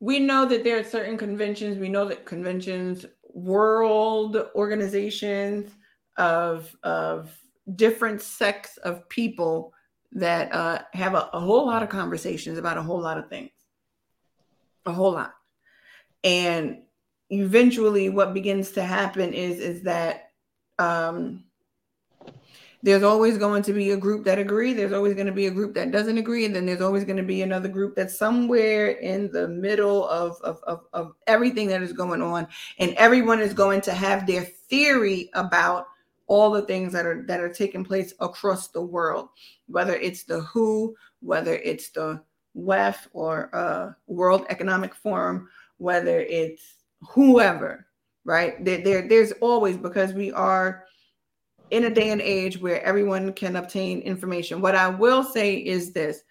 Speaker 1: we know that there are certain conventions. We know that conventions, world organizations of of different sects of people that uh, have a, a whole lot of conversations about a whole lot of things, a whole lot, and eventually, what begins to happen is is that um, there's always going to be a group that agree there's always going to be a group that doesn't agree and then there's always going to be another group that's somewhere in the middle of, of, of, of everything that is going on and everyone is going to have their theory about all the things that are that are taking place across the world whether it's the who whether it's the wef or uh, world economic forum whether it's whoever right? There, there there's always because we are in a day and age where everyone can obtain information. What I will say is this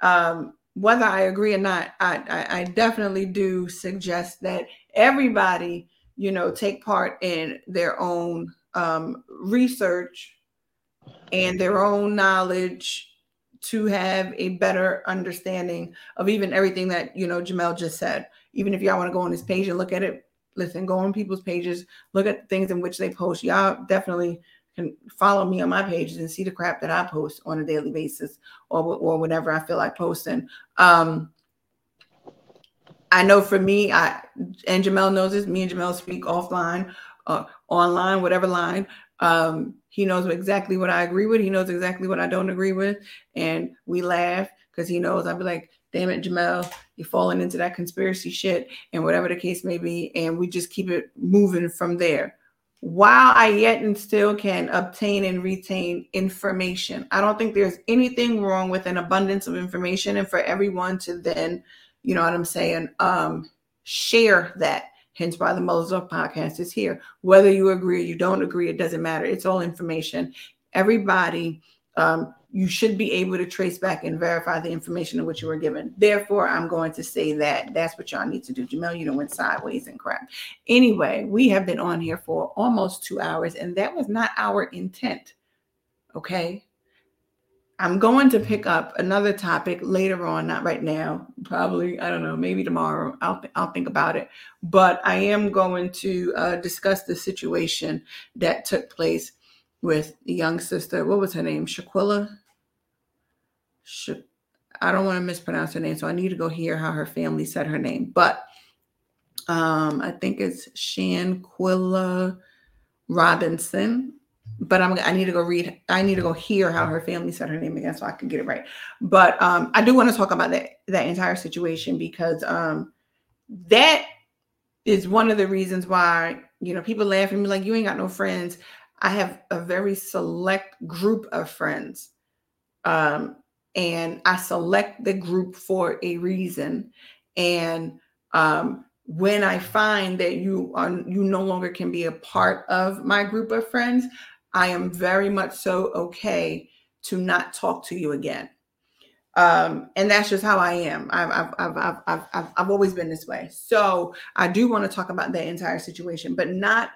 Speaker 1: um, whether I agree or not, I, I, I definitely do suggest that everybody, you know, take part in their own um, research and their own knowledge to have a better understanding of even everything that you know Jamel just said. Even if y'all want to go on his page and look at it, listen, go on people's pages, look at things in which they post. Y'all definitely can follow me on my pages and see the crap that I post on a daily basis or or whatever I feel like posting. Um, I know for me, I and Jamel knows this. Me and Jamel speak offline, uh, online, whatever line. Um, he knows exactly what I agree with. He knows exactly what I don't agree with, and we laugh because he knows I'd be like, "Damn it, Jamel, you're falling into that conspiracy shit," and whatever the case may be, and we just keep it moving from there. While I yet and still can obtain and retain information, I don't think there's anything wrong with an abundance of information, and for everyone to then, you know what I'm saying, um, share that Hence why the Muzzle's Off podcast is here. Whether you agree or you don't agree, it doesn't matter. It's all information. Everybody, um, you should be able to trace back and verify the information in which you were given. Therefore, I'm going to say that that's what y'all need to do. Jamel, you don't went sideways and crap. Anyway, we have been on here for almost two hours, and that was not our intent. Okay. I'm going to pick up another topic later on, not right now. Probably, I don't know, maybe tomorrow. I'll th- I'll think about it. But I am going to uh, discuss the situation that took place with the young sister. What was her name? Shaquilla. Sha- I don't want to mispronounce her name, so I need to go hear how her family said her name. But um, I think it's Shanquella Robinson but I'm I need to go read. I need to go hear how her family said her name again so I can get it right. But um, I do want to talk about that that entire situation because um, that is one of the reasons why you know people laugh at me like you ain't got no friends. I have a very select group of friends, um, and I select the group for a reason. And um, when I find that you are you no longer can be a part of my group of friends, I am very much so okay to not talk to you again. Um, and that's just how I am. I've, I've, I've, I've, I've, I've always been this way. So I do want to talk about that entire situation, but not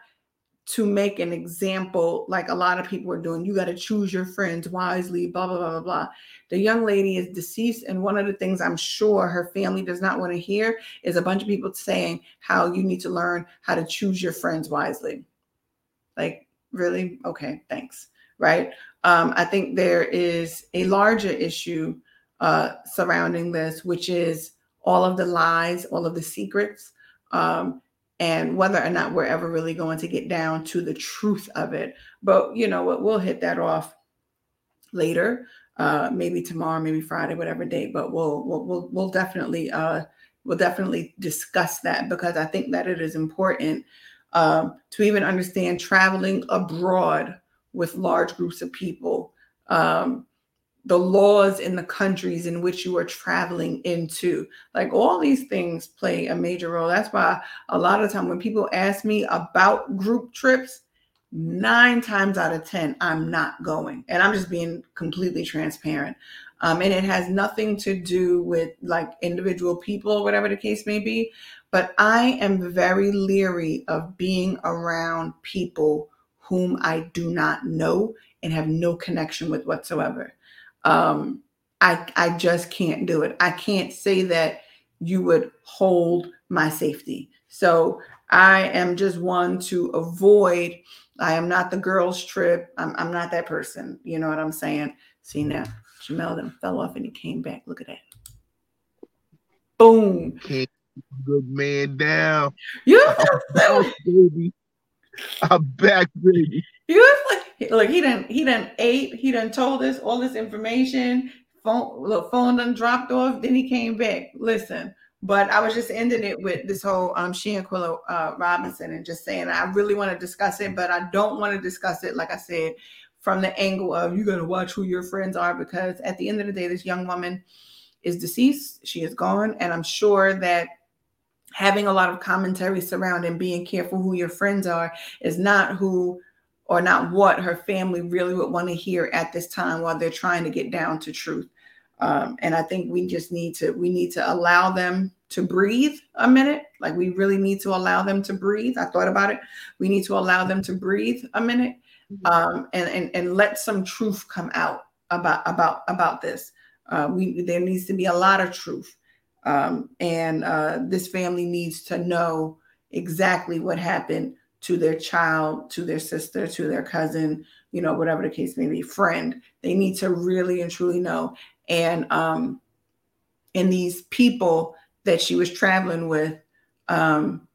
Speaker 1: to make an example like a lot of people are doing. You got to choose your friends wisely, blah, blah, blah, blah, blah. The young lady is deceased. And one of the things I'm sure her family does not want to hear is a bunch of people saying how you need to learn how to choose your friends wisely. Like, really? Okay, thanks. Right. Um, I think there is a larger issue uh, surrounding this, which is all of the lies, all of the secrets, um, and whether or not we're ever really going to get down to the truth of it. But you know what? We'll hit that off later, uh, maybe tomorrow, maybe Friday, whatever date. But we'll we'll we'll, we'll definitely uh, we'll definitely discuss that because I think that it is important um, to even understand traveling abroad with large groups of people, um, the laws in the countries in which you are traveling into. Like all these things play a major role. That's why a lot of time when people ask me about group trips, nine times out of 10, I'm not going. And I'm just being completely transparent. Um, and it has nothing to do with like individual people whatever the case may be. But I am very leery of being around people whom I do not know and have no connection with whatsoever. Um, I, I just can't do it. I can't say that you would hold my safety. So I am just one to avoid. I am not the girls' trip. I'm, I'm not that person. You know what I'm saying? See now, Jamel then fell off and he came back. Look at that. Boom
Speaker 2: good man down.
Speaker 1: You
Speaker 2: baby. I'm back, baby.
Speaker 1: You like, look, he didn't he didn't ate, he done told us all this information. Phone look, phone done dropped off, then he came back. Listen, but I was just ending it with this whole um Shanquella uh, Robinson and just saying I really want to discuss it, but I don't want to discuss it, like I said, from the angle of you gotta watch who your friends are because at the end of the day, this young woman is deceased, she is gone, and I'm sure that having a lot of commentary surrounding being careful who your friends are is not who or not what her family really would want to hear at this time while they're trying to get down to truth. Um, and I think we just need to we need to allow them to breathe a minute. Like we really need to allow them to breathe. I thought about it. We need to allow them to breathe a minute mm-hmm. um, and, and and let some truth come out about about about this. Uh, we there needs to be a lot of truth, um, and uh, this family needs to know exactly what happened to their child, to their sister, to their cousin, you know, whatever the case may be, friend. They need to really and truly know. And um, and these people that she was traveling with, um,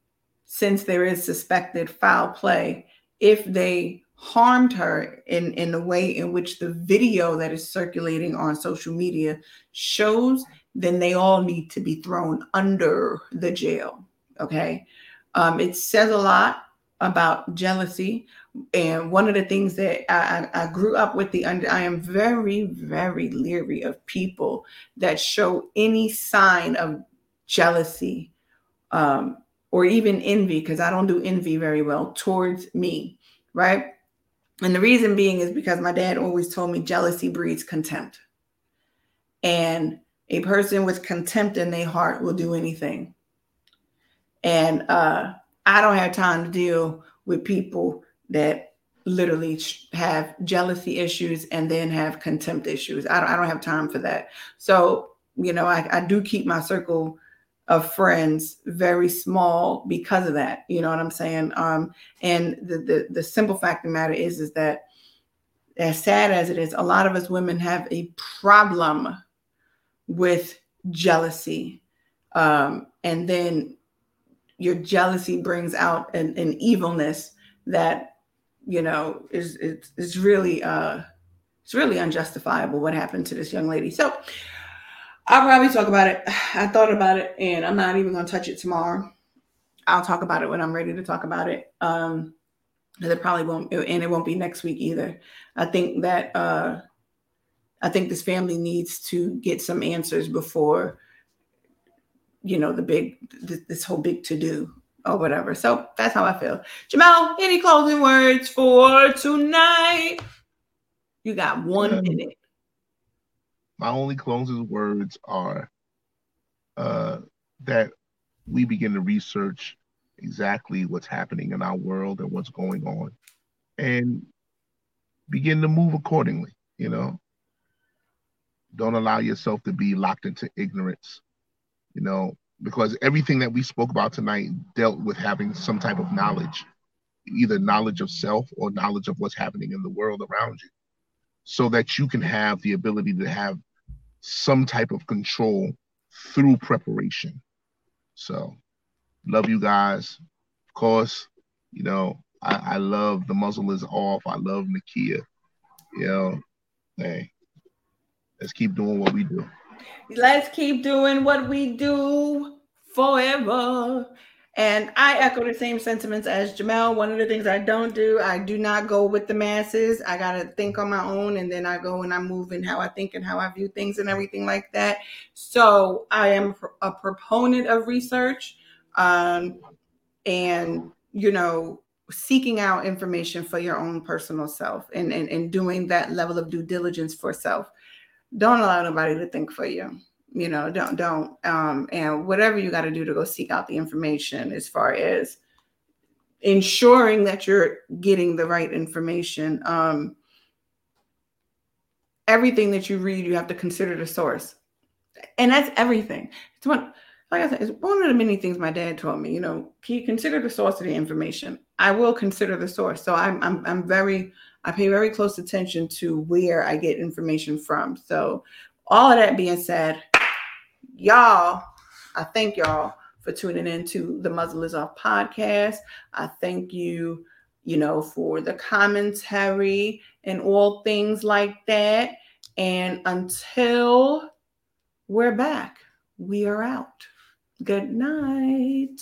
Speaker 1: since there is suspected foul play, if they harmed her in in the way in which the video that is circulating on social media shows, then they all need to be thrown under the jail. Okay. Um, it says a lot about jealousy. And one of the things that I, I grew up with the under, I am very, very leery of people that show any sign of jealousy um, or even envy, because I don't do envy very well towards me, right? And the reason being is because my dad always told me jealousy breeds contempt. And a person with contempt in their heart will do anything. And uh, I don't have time to deal with people that literally have jealousy issues and then have contempt issues. I don't, I don't have time for that. So, you know, I, I do keep my circle of friends very small because of that. You know what I'm saying? Um, and the, the the simple fact of the matter is is that as sad as it is, a lot of us women have a problem with jealousy. Um, and then your jealousy brings out an, an evilness that you know is is, is really uh it's really unjustifiable what happened to this young lady. So i'll probably talk about it. I thought about it and i'm not even going to touch it tomorrow. I'll talk about it when i'm ready to talk about it. Um it probably won't and it won't be next week either. I think that uh i think this family needs to get some answers before you know the big this whole big to do or whatever. So that's how I feel. Jamel, any closing words for tonight? You got one minute.
Speaker 2: My only closing words are uh, that we begin to research exactly what's happening in our world and what's going on and begin to move accordingly, you know. Don't allow yourself to be locked into ignorance you know, because everything that we spoke about tonight dealt with having some type of knowledge, either knowledge of self or knowledge of what's happening in the world around you, so that you can have the ability to have some type of control through preparation. So, love you guys. Of course, you know, I, I love the muzzle is off. I love Nikiya. You know, hey, let's keep doing what we do.
Speaker 1: Let's keep doing what we do forever. And I echo the same sentiments as Jamel. One of the things I don't do, I do not go with the masses. I got to think on my own and then I go and I move in how I think and how I view things and everything like that. So I am a proponent of research um, and, you know, seeking out information for your own personal self and, and, and doing that level of due diligence for self don't allow nobody to think for you you know don't don't um and whatever you got to do to go seek out the information as far as ensuring that you're getting the right information um everything that you read you have to consider the source. And that's everything. It's one like i said it's one of the many things my dad told me you know can you consider the source of the information. I will consider the source. So i'm i'm, I'm very I pay very close attention to where I get information from. So, all of that being said, y'all, I thank y'all for tuning in to the Muzzle is Off podcast. I thank you, you know, for the commentary and all things like that. And until we're back, we are out. Good night.